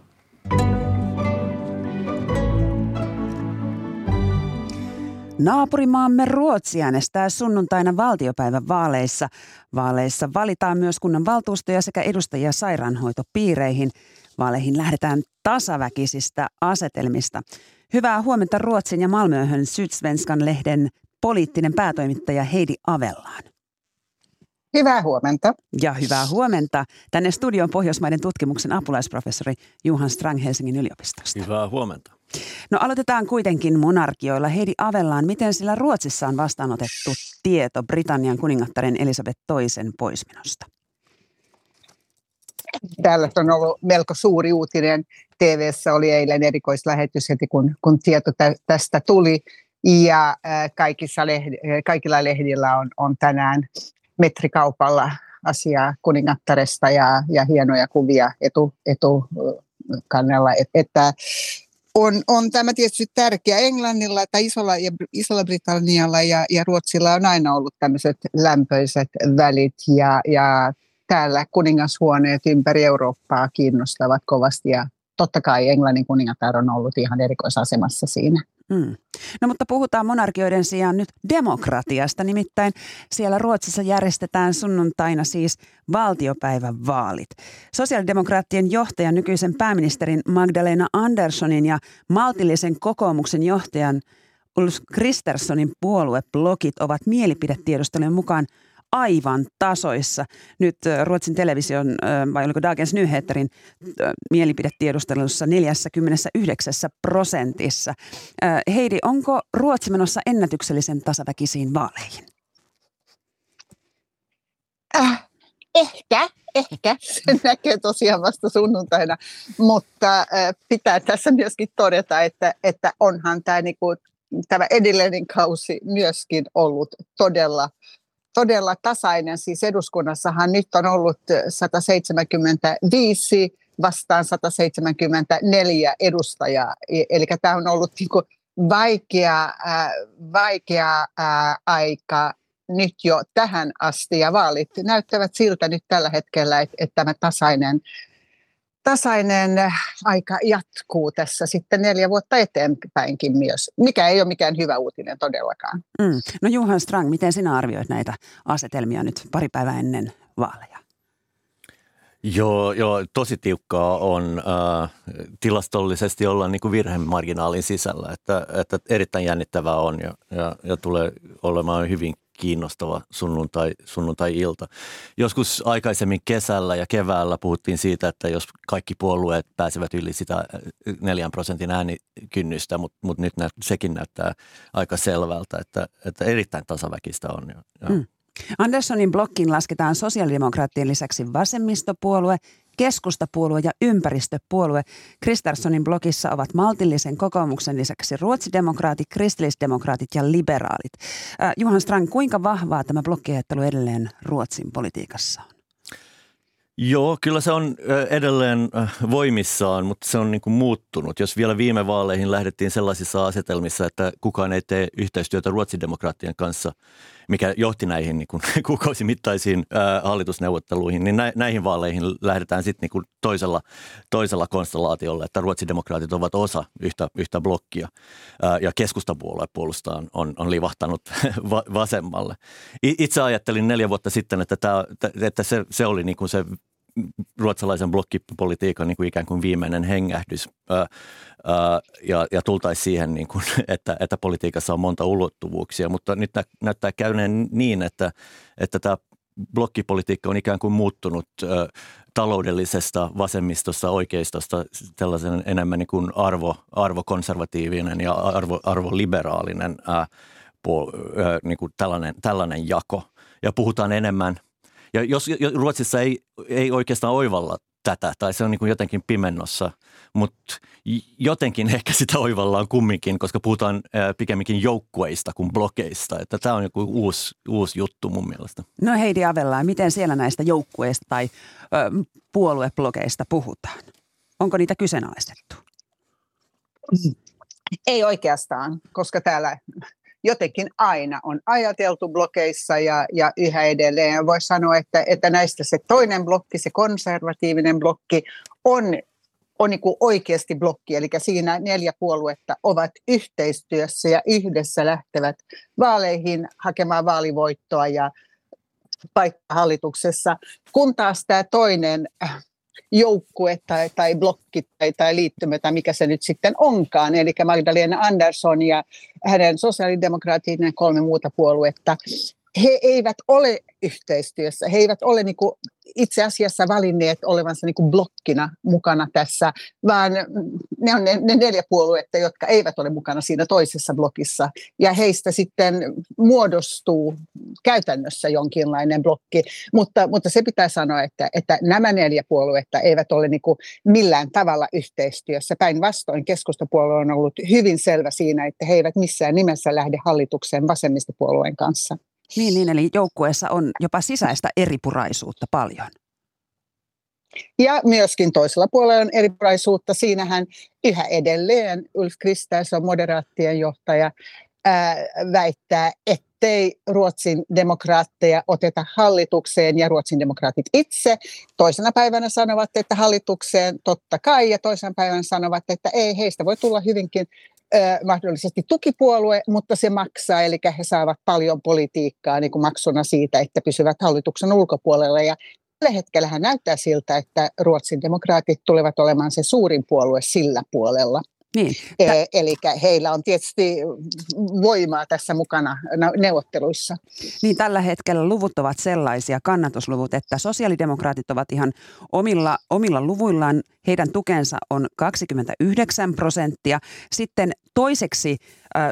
Naapurimaamme Ruotsi äänestää sunnuntaina valtiopäivän vaaleissa. Vaaleissa valitaan myös kunnan valtuustoja sekä edustajia sairaanhoitopiireihin. Vaaleihin lähdetään tasaväkisistä asetelmista. Hyvää huomenta Ruotsin ja Malmöhön Sydsvenskan lehden poliittinen päätoimittaja Heidi Avellaan. Hyvää huomenta. Ja hyvää huomenta tänne studion Pohjoismaiden tutkimuksen apulaisprofessori Juhan Strang Helsingin yliopistosta. Hyvää huomenta. No aloitetaan kuitenkin monarkioilla. Heidi Avellaan, miten sillä Ruotsissa on vastaanotettu tieto Britannian kuningattaren Elisabeth toisen poismenosta? Täällä on ollut melko suuri uutinen. tv oli eilen erikoislähetys heti, kun, kun tieto tästä tuli. Ja kaikissa lehdi, kaikilla lehdillä on, on tänään metrikaupalla asiaa kuningattaresta ja, ja hienoja kuvia etu, etukannella. Et, että on, on tämä tietysti tärkeä. Englannilla tai Isolla, ja, Isolla Britannialla ja, ja Ruotsilla on aina ollut tämmöiset lämpöiset välit ja, ja täällä kuningashuoneet ympäri Eurooppaa kiinnostavat kovasti ja totta kai Englannin kuningatar on ollut ihan erikoisasemassa siinä. Mm. No mutta puhutaan monarkioiden sijaan nyt demokratiasta. Nimittäin siellä Ruotsissa järjestetään sunnuntaina siis valtiopäivän vaalit. Sosiaalidemokraattien johtajan nykyisen pääministerin Magdalena Anderssonin ja maltillisen kokoomuksen johtajan Ulf Kristerssonin puolueblogit ovat mielipidetiedustelujen mukaan – aivan tasoissa. Nyt Ruotsin television, vai oliko Dagens Nyheterin mielipidetiedustelussa 49 prosentissa. Heidi, onko Ruotsi menossa ennätyksellisen tasaväkisiin vaaleihin? Äh, ehkä, ehkä. Se [laughs] näkee tosiaan vasta sunnuntaina, mutta äh, pitää tässä myöskin todeta, että, että onhan tämä, niinku, tämä edellinen kausi myöskin ollut todella todella tasainen. Siis eduskunnassahan nyt on ollut 175 vastaan 174 edustajaa. E, eli tämä on ollut niin kuin vaikea, äh, vaikea äh, aika nyt jo tähän asti ja vaalit näyttävät siltä nyt tällä hetkellä, että, että tämä tasainen tasainen aika jatkuu tässä sitten neljä vuotta eteenpäinkin myös, mikä ei ole mikään hyvä uutinen todellakaan. Mm. No Juhan Strang, miten sinä arvioit näitä asetelmia nyt pari päivää ennen vaaleja? Joo, joo tosi tiukkaa on. Äh, tilastollisesti ollaan niin kuin virhemarginaalin sisällä, että, että erittäin jännittävää on ja, ja, ja tulee olemaan hyvin kiinnostava sunnuntai, sunnuntai-ilta. Joskus aikaisemmin kesällä ja keväällä puhuttiin siitä, että jos kaikki puolueet pääsevät yli sitä neljän prosentin äänikynnystä, mutta mut nyt nä, sekin näyttää aika selvältä, että, että erittäin tasaväkistä on. Ja, mm. Anderssonin blokkiin lasketaan sosiaalidemokraattien lisäksi vasemmistopuolue keskustapuolue ja ympäristöpuolue. Kristerssonin blogissa ovat maltillisen kokoomuksen lisäksi ruotsidemokraatit, kristillisdemokraatit ja liberaalit. Äh, Juhan Strang, kuinka vahvaa tämä blokkiajattelu edelleen Ruotsin politiikassa on? Joo, kyllä se on edelleen voimissaan, mutta se on niin kuin muuttunut. Jos vielä viime vaaleihin lähdettiin sellaisissa asetelmissa, että kukaan ei tee yhteistyötä ruotsidemokraattien kanssa, mikä johti näihin niin [laughs] kuukausimittaisiin hallitusneuvotteluihin, niin näihin vaaleihin lähdetään sitten niin toisella, toisella konstellaatiolla, että ruotsidemokraatit ovat osa yhtä, yhtä blokkia ja keskustapuolue puolustaan on, on livahtanut [laughs] vasemmalle. Itse ajattelin neljä vuotta sitten, että, tämä, että se, se oli niin kuin se ruotsalaisen blokkipolitiikan niin kuin ikään kuin viimeinen hengähdys ää, ää, ja, ja tultaisiin siihen, niin kuin, [laughs] että, että politiikassa on monta ulottuvuuksia, mutta nyt nä, näyttää käyneen niin, että, että tämä blokkipolitiikka on ikään kuin muuttunut ää, taloudellisesta vasemmistosta, oikeistosta tällaisen enemmän niin kuin arvo, arvokonservatiivinen ja arvo, arvoliberaalinen ää, puol, ää, niin kuin tällainen, tällainen jako. Ja puhutaan enemmän ja jos, jos Ruotsissa ei, ei oikeastaan oivalla tätä, tai se on niin kuin jotenkin pimennossa, mutta jotenkin ehkä [laughs] sitä oivallaan kumminkin, koska puhutaan pikemminkin joukkueista kuin blokeista. Että tämä on joku uusi, uusi juttu mun mielestä. No Heidi Avella, miten siellä näistä joukkueista tai ö, puolueblogeista puhutaan? Onko niitä kyseenalaistettu? Ei oikeastaan, koska täällä jotenkin aina on ajateltu blokeissa ja, ja yhä edelleen. Ja voisi sanoa, että, että näistä se toinen blokki, se konservatiivinen blokki, on, on niin kuin oikeasti blokki. Eli siinä neljä puoluetta ovat yhteistyössä ja yhdessä lähtevät vaaleihin hakemaan vaalivoittoa ja paikka hallituksessa, kun taas tämä toinen joukkue tai, tai blokki tai, tai liittymä tai mikä se nyt sitten onkaan, eli Magdalena Andersson ja hänen sosiaalidemokraattinen kolme muuta puoluetta, he eivät ole yhteistyössä. He eivät ole niin kuin itse asiassa valinneet olevansa niin kuin blokkina mukana tässä, vaan ne on ne, ne neljä puoluetta, jotka eivät ole mukana siinä toisessa blokissa. Ja heistä sitten muodostuu käytännössä jonkinlainen blokki. Mutta, mutta se pitää sanoa, että, että nämä neljä puoluetta eivät ole niin kuin millään tavalla yhteistyössä. Päinvastoin keskustapuolue on ollut hyvin selvä siinä, että he eivät missään nimessä lähde hallitukseen vasemmistopuolueen kanssa. Niin, niin, eli joukkueessa on jopa sisäistä eripuraisuutta paljon. Ja myöskin toisella puolella on eripuraisuutta. Siinähän yhä edelleen Ulf Kristersson, moderaattien johtaja, ää, väittää, ettei Ruotsin demokraatteja oteta hallitukseen ja Ruotsin demokraatit itse toisena päivänä sanovat, että hallitukseen totta kai ja toisena päivänä sanovat, että ei, heistä voi tulla hyvinkin mahdollisesti tukipuolue, mutta se maksaa, eli he saavat paljon politiikkaa niin kuin maksuna siitä, että pysyvät hallituksen ulkopuolella. Ja tällä hetkellä näyttää siltä, että Ruotsin demokraatit tulevat olemaan se suurin puolue sillä puolella. Niin. E- eli heillä on tietysti voimaa tässä mukana neuvotteluissa. Niin tällä hetkellä luvut ovat sellaisia, kannatusluvut, että sosiaalidemokraatit ovat ihan omilla, omilla luvuillaan. Heidän tukensa on 29 prosenttia. Sitten toiseksi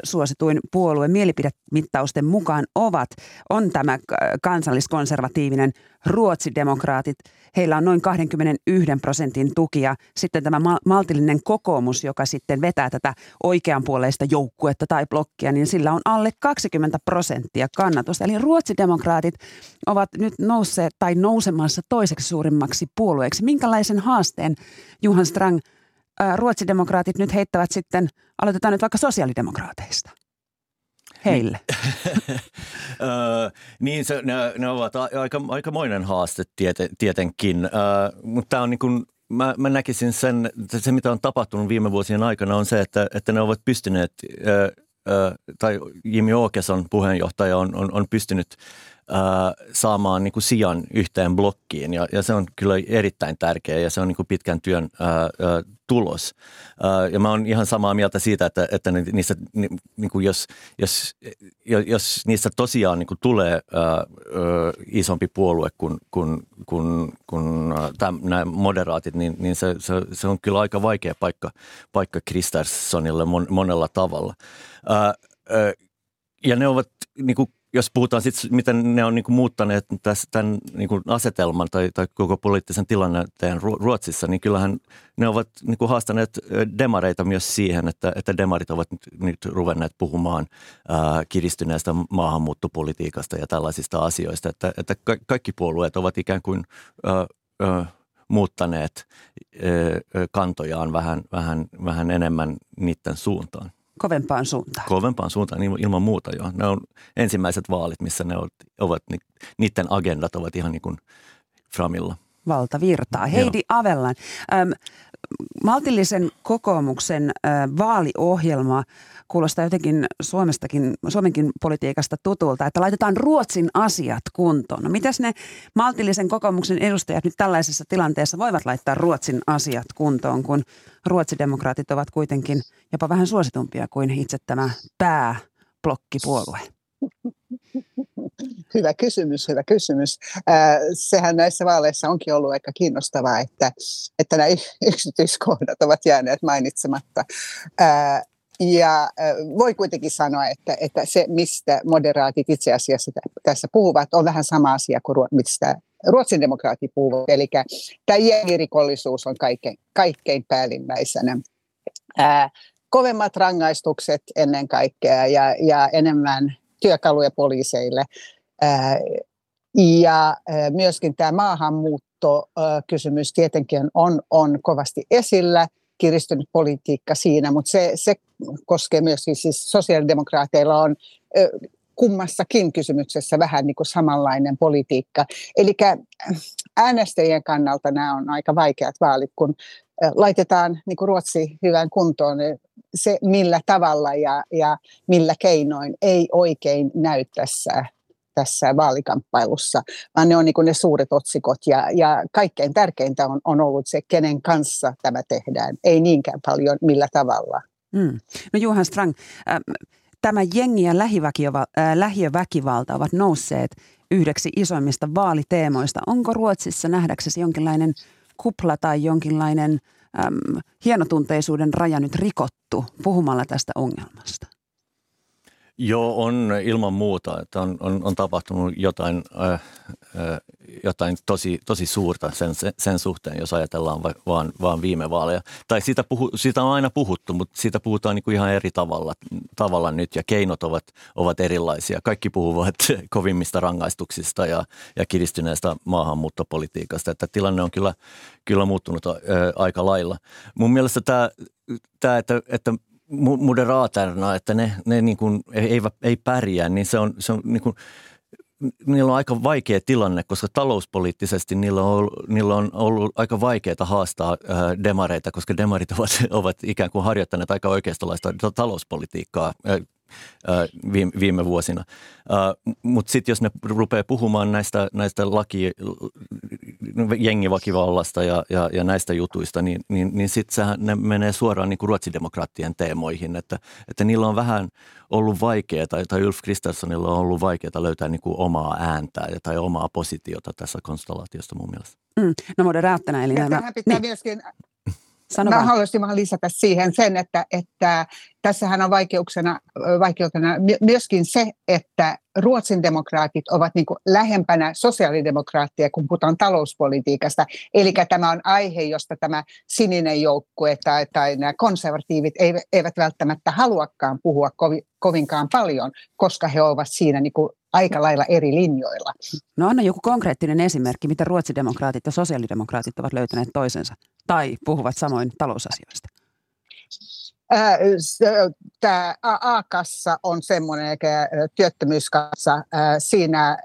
suosituin puolue mielipidemittausten mukaan ovat, on tämä kansalliskonservatiivinen ruotsidemokraatit. Heillä on noin 21 prosentin tuki ja sitten tämä maltillinen kokoomus, joka sitten vetää tätä oikeanpuoleista joukkuetta tai blokkia, niin sillä on alle 20 prosenttia kannatusta. Eli ruotsidemokraatit ovat nyt nousseet tai nousemassa toiseksi suurimmaksi puolueeksi. Minkälaisen haasteen Juhan Strang ruotsidemokraatit nyt heittävät sitten, aloitetaan nyt vaikka sosiaalidemokraateista? heille? niin, [laughs] se, ne, ne ovat aika, aikamoinen haaste tieten, tietenkin, mutta tämä on niin kuin, mä, mä näkisin sen, se mitä on tapahtunut viime vuosien aikana on se, että, että ne ovat pystyneet, tai Jimmy Åkesson puheenjohtaja on, on, on pystynyt saamaan niin kuin sijan yhteen blokkiin ja, ja se on kyllä erittäin tärkeä ja se on niin kuin pitkän työn ää, tulos. Ää, ja mä oon ihan samaa mieltä siitä, että, että niissä, niin kuin jos, jos, jos niistä tosiaan niin kuin tulee ää, isompi puolue kuin, kuin, kuin, kuin nämä moderaatit, niin, niin se, se, se on kyllä aika vaikea paikka, paikka Kristerssonille mon, monella tavalla. Ää, ää, ja ne ovat niin kuin jos puhutaan sitten, miten ne on niin muuttaneet tässä, tämän niin asetelman tai, tai koko poliittisen tilanteen Ruotsissa, niin kyllähän ne ovat niin kuin haastaneet demareita myös siihen, että, että demarit ovat nyt, nyt ruvenneet puhumaan ää, kiristyneestä maahanmuuttopolitiikasta ja tällaisista asioista, että, että kaikki puolueet ovat ikään kuin ää, ää, muuttaneet ää, kantojaan vähän, vähän, vähän enemmän niiden suuntaan kovempaan suuntaan. Kovempaan suuntaan ilman muuta jo. Ne on ensimmäiset vaalit, missä ne ovat, niiden agendat ovat ihan niin kuin framilla. Valtavirtaa. Heidi Joo. Avellan, maltillisen kokoomuksen vaaliohjelma kuulostaa jotenkin Suomestakin, Suomenkin politiikasta tutulta, että laitetaan Ruotsin asiat kuntoon. No mitäs ne maltillisen kokoomuksen edustajat nyt tällaisessa tilanteessa voivat laittaa Ruotsin asiat kuntoon, kun ruotsidemokraatit ovat kuitenkin jopa vähän suositumpia kuin itse tämä pääblokkipuolue? Hyvä kysymys, hyvä kysymys. Sehän näissä vaaleissa onkin ollut aika kiinnostavaa, että, että nämä yksityiskohdat ovat jääneet mainitsematta. Ja voi kuitenkin sanoa, että, että se, mistä moderaatit itse asiassa tässä puhuvat, on vähän sama asia kuin mistä Ruotsin demokraatit puhuvat. Eli tämä jengirikollisuus on kaikkein, kaikkein päällimmäisenä. Ää, kovemmat rangaistukset ennen kaikkea ja, ja enemmän työkaluja poliiseille. Ja myöskin tämä maahanmuuttokysymys tietenkin on, on kovasti esillä – kiristynyt politiikka siinä, mutta se, se koskee myös siis, sosiaalidemokraateilla on kummassakin kysymyksessä vähän niin kuin samanlainen politiikka. Eli äänestäjien kannalta nämä on aika vaikeat vaalit, kun laitetaan niin kuin Ruotsi hyvään kuntoon. Se millä tavalla ja, ja millä keinoin ei oikein näy tässä tässä vaalikamppailussa, vaan ne on niin ne suuret otsikot. Ja, ja kaikkein tärkeintä on, on ollut se, kenen kanssa tämä tehdään, ei niinkään paljon millä tavalla. Mm. No Juhan Strang, äh, tämä jengi ja äh, lähiöväkivalta ovat nousseet yhdeksi isoimmista vaaliteemoista. Onko Ruotsissa nähdäksesi jonkinlainen kupla tai jonkinlainen äm, hienotunteisuuden raja nyt rikottu puhumalla tästä ongelmasta? Joo, on ilman muuta, että on, on, on tapahtunut jotain, äh, äh, jotain tosi, tosi suurta sen, sen suhteen, jos ajatellaan va, vaan, vaan viime vaaleja. Tai siitä, puhu, siitä on aina puhuttu, mutta siitä puhutaan niin kuin ihan eri tavalla, tavalla nyt ja keinot ovat, ovat erilaisia. Kaikki puhuvat [laughs] kovimmista rangaistuksista ja, ja kiristyneestä maahanmuuttopolitiikasta, että tilanne on kyllä, kyllä muuttunut äh, aika lailla. Mun mielestä tämä, tämä että, että moderaaterna, että ne, ne niin kuin ei, ei pärjää, niin se on, se on niin kuin, niillä on aika vaikea tilanne, koska talouspoliittisesti niillä on, ollut, niillä on ollut aika vaikeaa haastaa ää, demareita, koska demarit ovat, [laughs] ovat ikään kuin harjoittaneet aika oikeistolaista talouspolitiikkaa viime, viime vuosina. Mutta sitten jos ne rupeaa puhumaan näistä, näistä laki, jengiväkivallasta ja, ja, ja näistä jutuista, niin, niin, niin sitten ne menee suoraan niin kuin ruotsidemokraattien teemoihin, että, että niillä on vähän ollut vaikeaa, tai, tai Ulf Kristerssonilla on ollut vaikeaa löytää niin kuin omaa ääntä tai omaa positiota tässä konstellaatiosta mun mielestä. Mm. No moderaattina, eli ja nämä... pitää niin. myöskin Sano Mä haluaisin vaan lisätä siihen sen, että, että tässähän on vaikeuksena, vaikeutena myöskin se, että Ruotsin demokraatit ovat niin kuin lähempänä sosiaalidemokraattia, kun puhutaan talouspolitiikasta. Eli tämä on aihe, josta tämä sininen joukkue tai, tai nämä konservatiivit eivät välttämättä haluakaan puhua kovinkaan paljon, koska he ovat siinä niin kuin aika lailla eri linjoilla. No anna joku konkreettinen esimerkki, miten ruotsidemokraatit ja sosiaalidemokraatit ovat löytäneet toisensa tai puhuvat samoin talousasioista. Tämä A-kassa on semmoinen, eikä työttömyyskassa. Siinä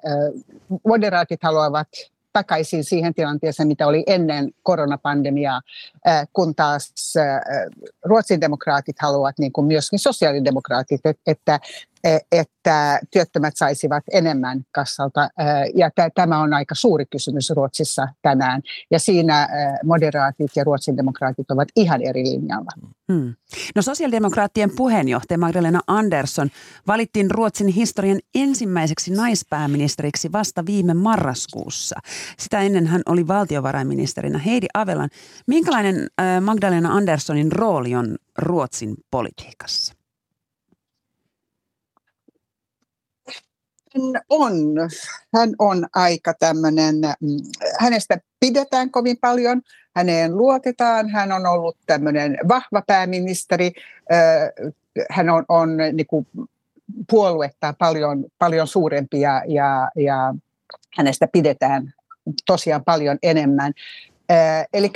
moderaatit haluavat takaisin siihen tilanteeseen, mitä oli ennen koronapandemiaa, kun taas Ruotsin demokraatit haluavat, niin kuin myöskin sosiaalidemokraatit, että että työttömät saisivat enemmän kassalta. Ja tämä on aika suuri kysymys Ruotsissa tänään. Ja siinä moderaatit ja ruotsin demokraatit ovat ihan eri linjalla. Hmm. No sosiaalidemokraattien puheenjohtaja Magdalena Andersson valittiin Ruotsin historian ensimmäiseksi naispääministeriksi vasta viime marraskuussa. Sitä ennen hän oli valtiovarainministerinä Heidi Avelan. Minkälainen Magdalena Anderssonin rooli on Ruotsin politiikassa? Hän on, hän on aika tämmöinen, mm, hänestä pidetään kovin paljon, häneen luotetaan, hän on ollut tämmöinen vahva pääministeri, hän on, on niin kuin puoluetta paljon, paljon suurempi ja, ja, ja hänestä pidetään tosiaan paljon enemmän. Eli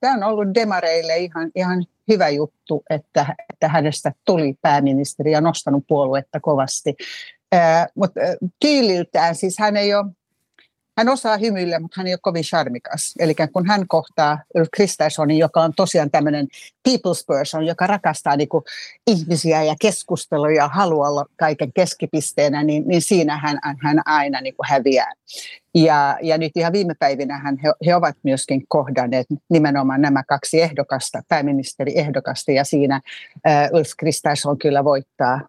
tämä on ollut demareille ihan, ihan hyvä juttu, että, että hänestä tuli pääministeri ja nostanut puoluetta kovasti. Mutta tyyliltään, siis hän ei ole hän osaa hymyillä, mutta hän ei ole kovin charmikas. Eli kun hän kohtaa Kristerssonin, joka on tosiaan tämmöinen people's person, joka rakastaa niin ihmisiä ja keskustelua ja haluaa olla kaiken keskipisteenä, niin, niin siinä hän, hän aina niin häviää. Ja, ja nyt ihan viime päivinä he, he ovat myöskin kohdanneet nimenomaan nämä kaksi ehdokasta, pääministeriehdokasta, ja siinä äh, Ulf Kristersson kyllä voittaa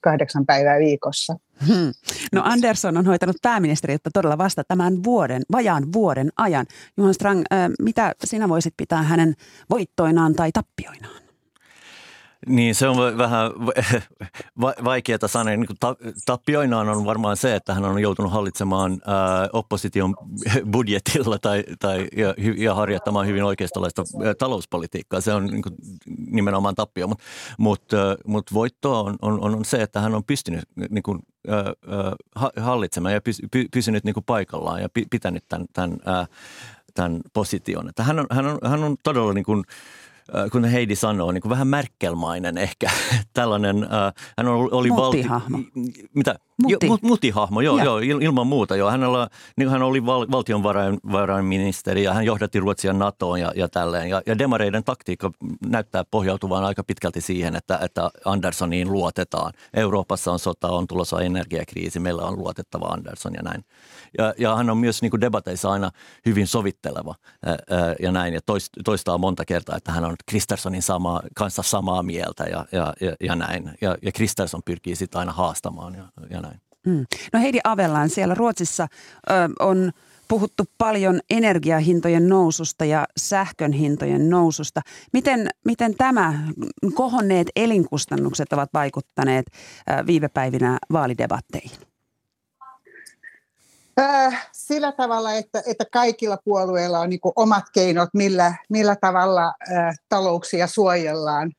kahdeksan päivää viikossa. Hmm. No Andersson on hoitanut pääministeriötä todella vasta tämän vuoden, vajaan vuoden ajan. Juhan Strang, äh, mitä sinä voisit pitää hänen voittoinaan tai tappioinaan? Niin se on vähän [laughs] vaikeaa sanoa. Niin tappioinaan on varmaan se, että hän on joutunut hallitsemaan opposition [laughs] budjetilla tai, tai, ja, harjoittamaan hyvin oikeistolaista talouspolitiikkaa. Se on niin kuin, nimenomaan tappio. Mutta mut, mut voitto on, on, on se, että hän on pystynyt niin kuin, hallitsemaan ja pys, py, pysynyt niin kuin paikallaan ja pitänyt tämän, tämän, tämän position. Että hän, on, hän, on, hän on todella niin kuin, kun Heidi sanoo, niin kuin vähän Merkelmainen ehkä. [laughs] Tällainen, äh, hän oli valti... Mitä? Muti. Jo, mutihahmo, joo, ja. joo, ilman muuta. Joo. Hänellä, niin hän oli val, valtionvarainministeri ja hän johdatti Ruotsia NATOon ja, ja tälleen. Ja, ja demareiden taktiikka näyttää pohjautuvan aika pitkälti siihen, että, että Anderssoniin luotetaan. Euroopassa on sota, on tulossa energiakriisi, meillä on luotettava Andersson ja näin. Ja, ja hän on myös niin kuin debateissa aina hyvin sovitteleva ää, ja näin. Ja toistaa monta kertaa, että hän on Kristerssonin sama, kanssa samaa mieltä ja, ja, ja, ja näin. Ja, ja Kristersson pyrkii sitä aina haastamaan ja, ja näin. Mm. No Heidi Avellaan siellä Ruotsissa ö, on puhuttu paljon energiahintojen noususta ja sähkön hintojen noususta. Miten, miten tämä kohonneet elinkustannukset ovat vaikuttaneet ö, viime päivinä vaalidebatteihin? Äh, sillä tavalla, että, että kaikilla puolueilla on niin omat keinot, millä, millä tavalla äh, talouksia suojellaan.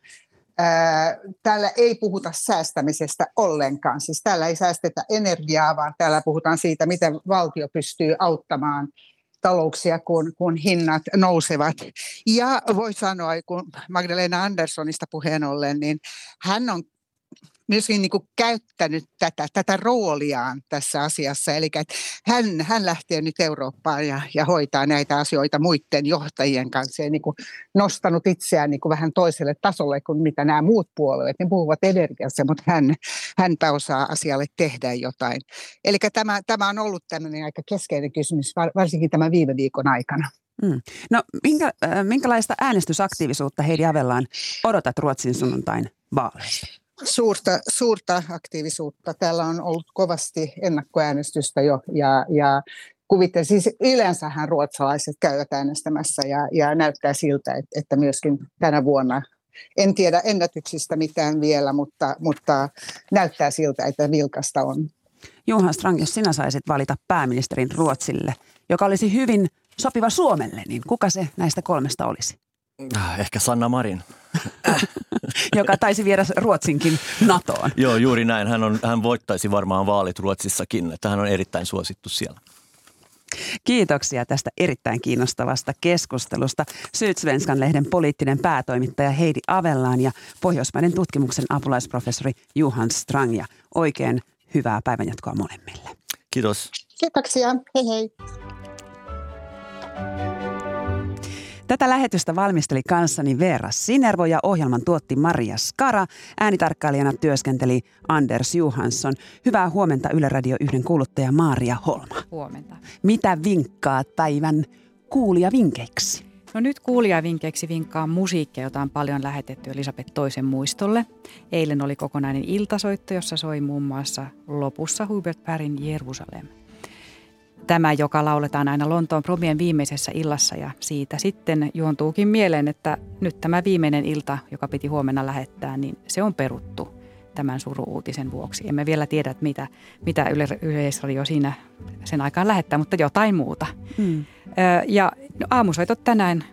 Täällä ei puhuta säästämisestä ollenkaan. Siis täällä ei säästetä energiaa, vaan täällä puhutaan siitä, miten valtio pystyy auttamaan talouksia, kun, kun hinnat nousevat. Ja voi sanoa, kun Magdalena Anderssonista puheen ollen, niin hän on myöskin niin kuin käyttänyt tätä, tätä rooliaan tässä asiassa. Eli että hän, hän lähtee nyt Eurooppaan ja, ja hoitaa näitä asioita muiden johtajien kanssa ja niin kuin nostanut itseään niin kuin vähän toiselle tasolle kuin mitä nämä muut puolueet. Ne puhuvat energiassa, mutta hän, hänpä osaa asialle tehdä jotain. Eli tämä, tämä on ollut tämmöinen aika keskeinen kysymys, varsinkin tämän viime viikon aikana. Mm. No minkä, äh, minkälaista äänestysaktiivisuutta Heidi Avellaan odotat Ruotsin sunnuntain vaaleista? Suurta, suurta aktiivisuutta. Täällä on ollut kovasti ennakkoäänestystä jo ja, ja kuvittelen, siis yleensähän ruotsalaiset käyvät äänestämässä ja, ja näyttää siltä, että, että myöskin tänä vuonna en tiedä ennätyksistä mitään vielä, mutta, mutta näyttää siltä, että vilkasta on. Johan Strang, jos sinä saisit valita pääministerin Ruotsille, joka olisi hyvin sopiva Suomelle, niin kuka se näistä kolmesta olisi? Ah, ehkä Sanna Marin. [laughs] Joka taisi viedä Ruotsinkin NATOon. Joo, juuri näin. Hän, on, hän voittaisi varmaan vaalit Ruotsissakin, että hän on erittäin suosittu siellä. Kiitoksia tästä erittäin kiinnostavasta keskustelusta. Sydsvenskan lehden poliittinen päätoimittaja Heidi Avellaan ja Pohjoismaiden tutkimuksen apulaisprofessori Juhan Strang. Ja oikein hyvää päivänjatkoa molemmille. Kiitos. Kiitoksia. Hei hei. Tätä lähetystä valmisteli kanssani Veera Sinervo ja ohjelman tuotti Maria Skara. Äänitarkkailijana työskenteli Anders Johansson. Hyvää huomenta Yle Radio 1 kuuluttaja Maria Holma. Huomenta. Mitä vinkkaat päivän kuulijavinkeiksi? No nyt kuulijavinkkeiksi vinkkaa musiikkia, jota on paljon lähetetty Elisabeth toisen muistolle. Eilen oli kokonainen iltasoitto, jossa soi muun muassa lopussa Hubert Pärin Jerusalem tämä, joka lauletaan aina Lontoon promien viimeisessä illassa ja siitä sitten juontuukin mieleen, että nyt tämä viimeinen ilta, joka piti huomenna lähettää, niin se on peruttu. tämän suruuutisen vuoksi. Emme vielä tiedä, että mitä, mitä Yle, Yleisradio siinä sen aikaan lähettää, mutta jotain muuta. Mm. Ja no, aamusoitot tänään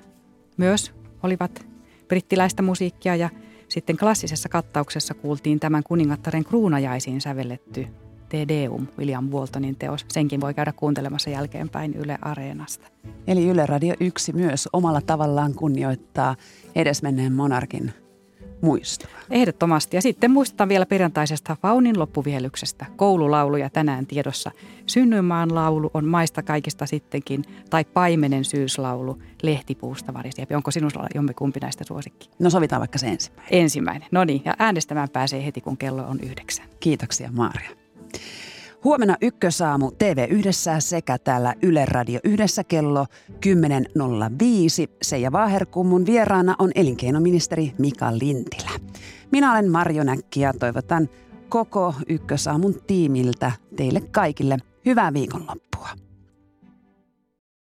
myös olivat brittiläistä musiikkia ja sitten klassisessa kattauksessa kuultiin tämän kuningattaren kruunajaisiin sävelletty Te Deum, William Waltonin teos. Senkin voi käydä kuuntelemassa jälkeenpäin Yle Areenasta. Eli Yle Radio 1 myös omalla tavallaan kunnioittaa edesmenneen monarkin muistoa. Ehdottomasti. Ja sitten muistetaan vielä perjantaisesta Faunin loppuvihelyksestä. Koululauluja tänään tiedossa. Synnyinmaan laulu on maista kaikista sittenkin, tai paimenen syyslaulu lehtipuusta varisi. Onko sinulla jommikumpi näistä suosikki? No sovitaan vaikka se ensimmäinen. Ensimmäinen. No niin, ja äänestämään pääsee heti, kun kello on yhdeksän. Kiitoksia, Maaria. Huomenna ykkösaamu TV Yhdessä sekä täällä Yle Radio Yhdessä kello 10.05. Seija Vaaherkummun vieraana on elinkeinoministeri Mika Lintilä. Minä olen Marjo Näkki ja toivotan koko ykkösaamun tiimiltä teille kaikille hyvää viikonloppua.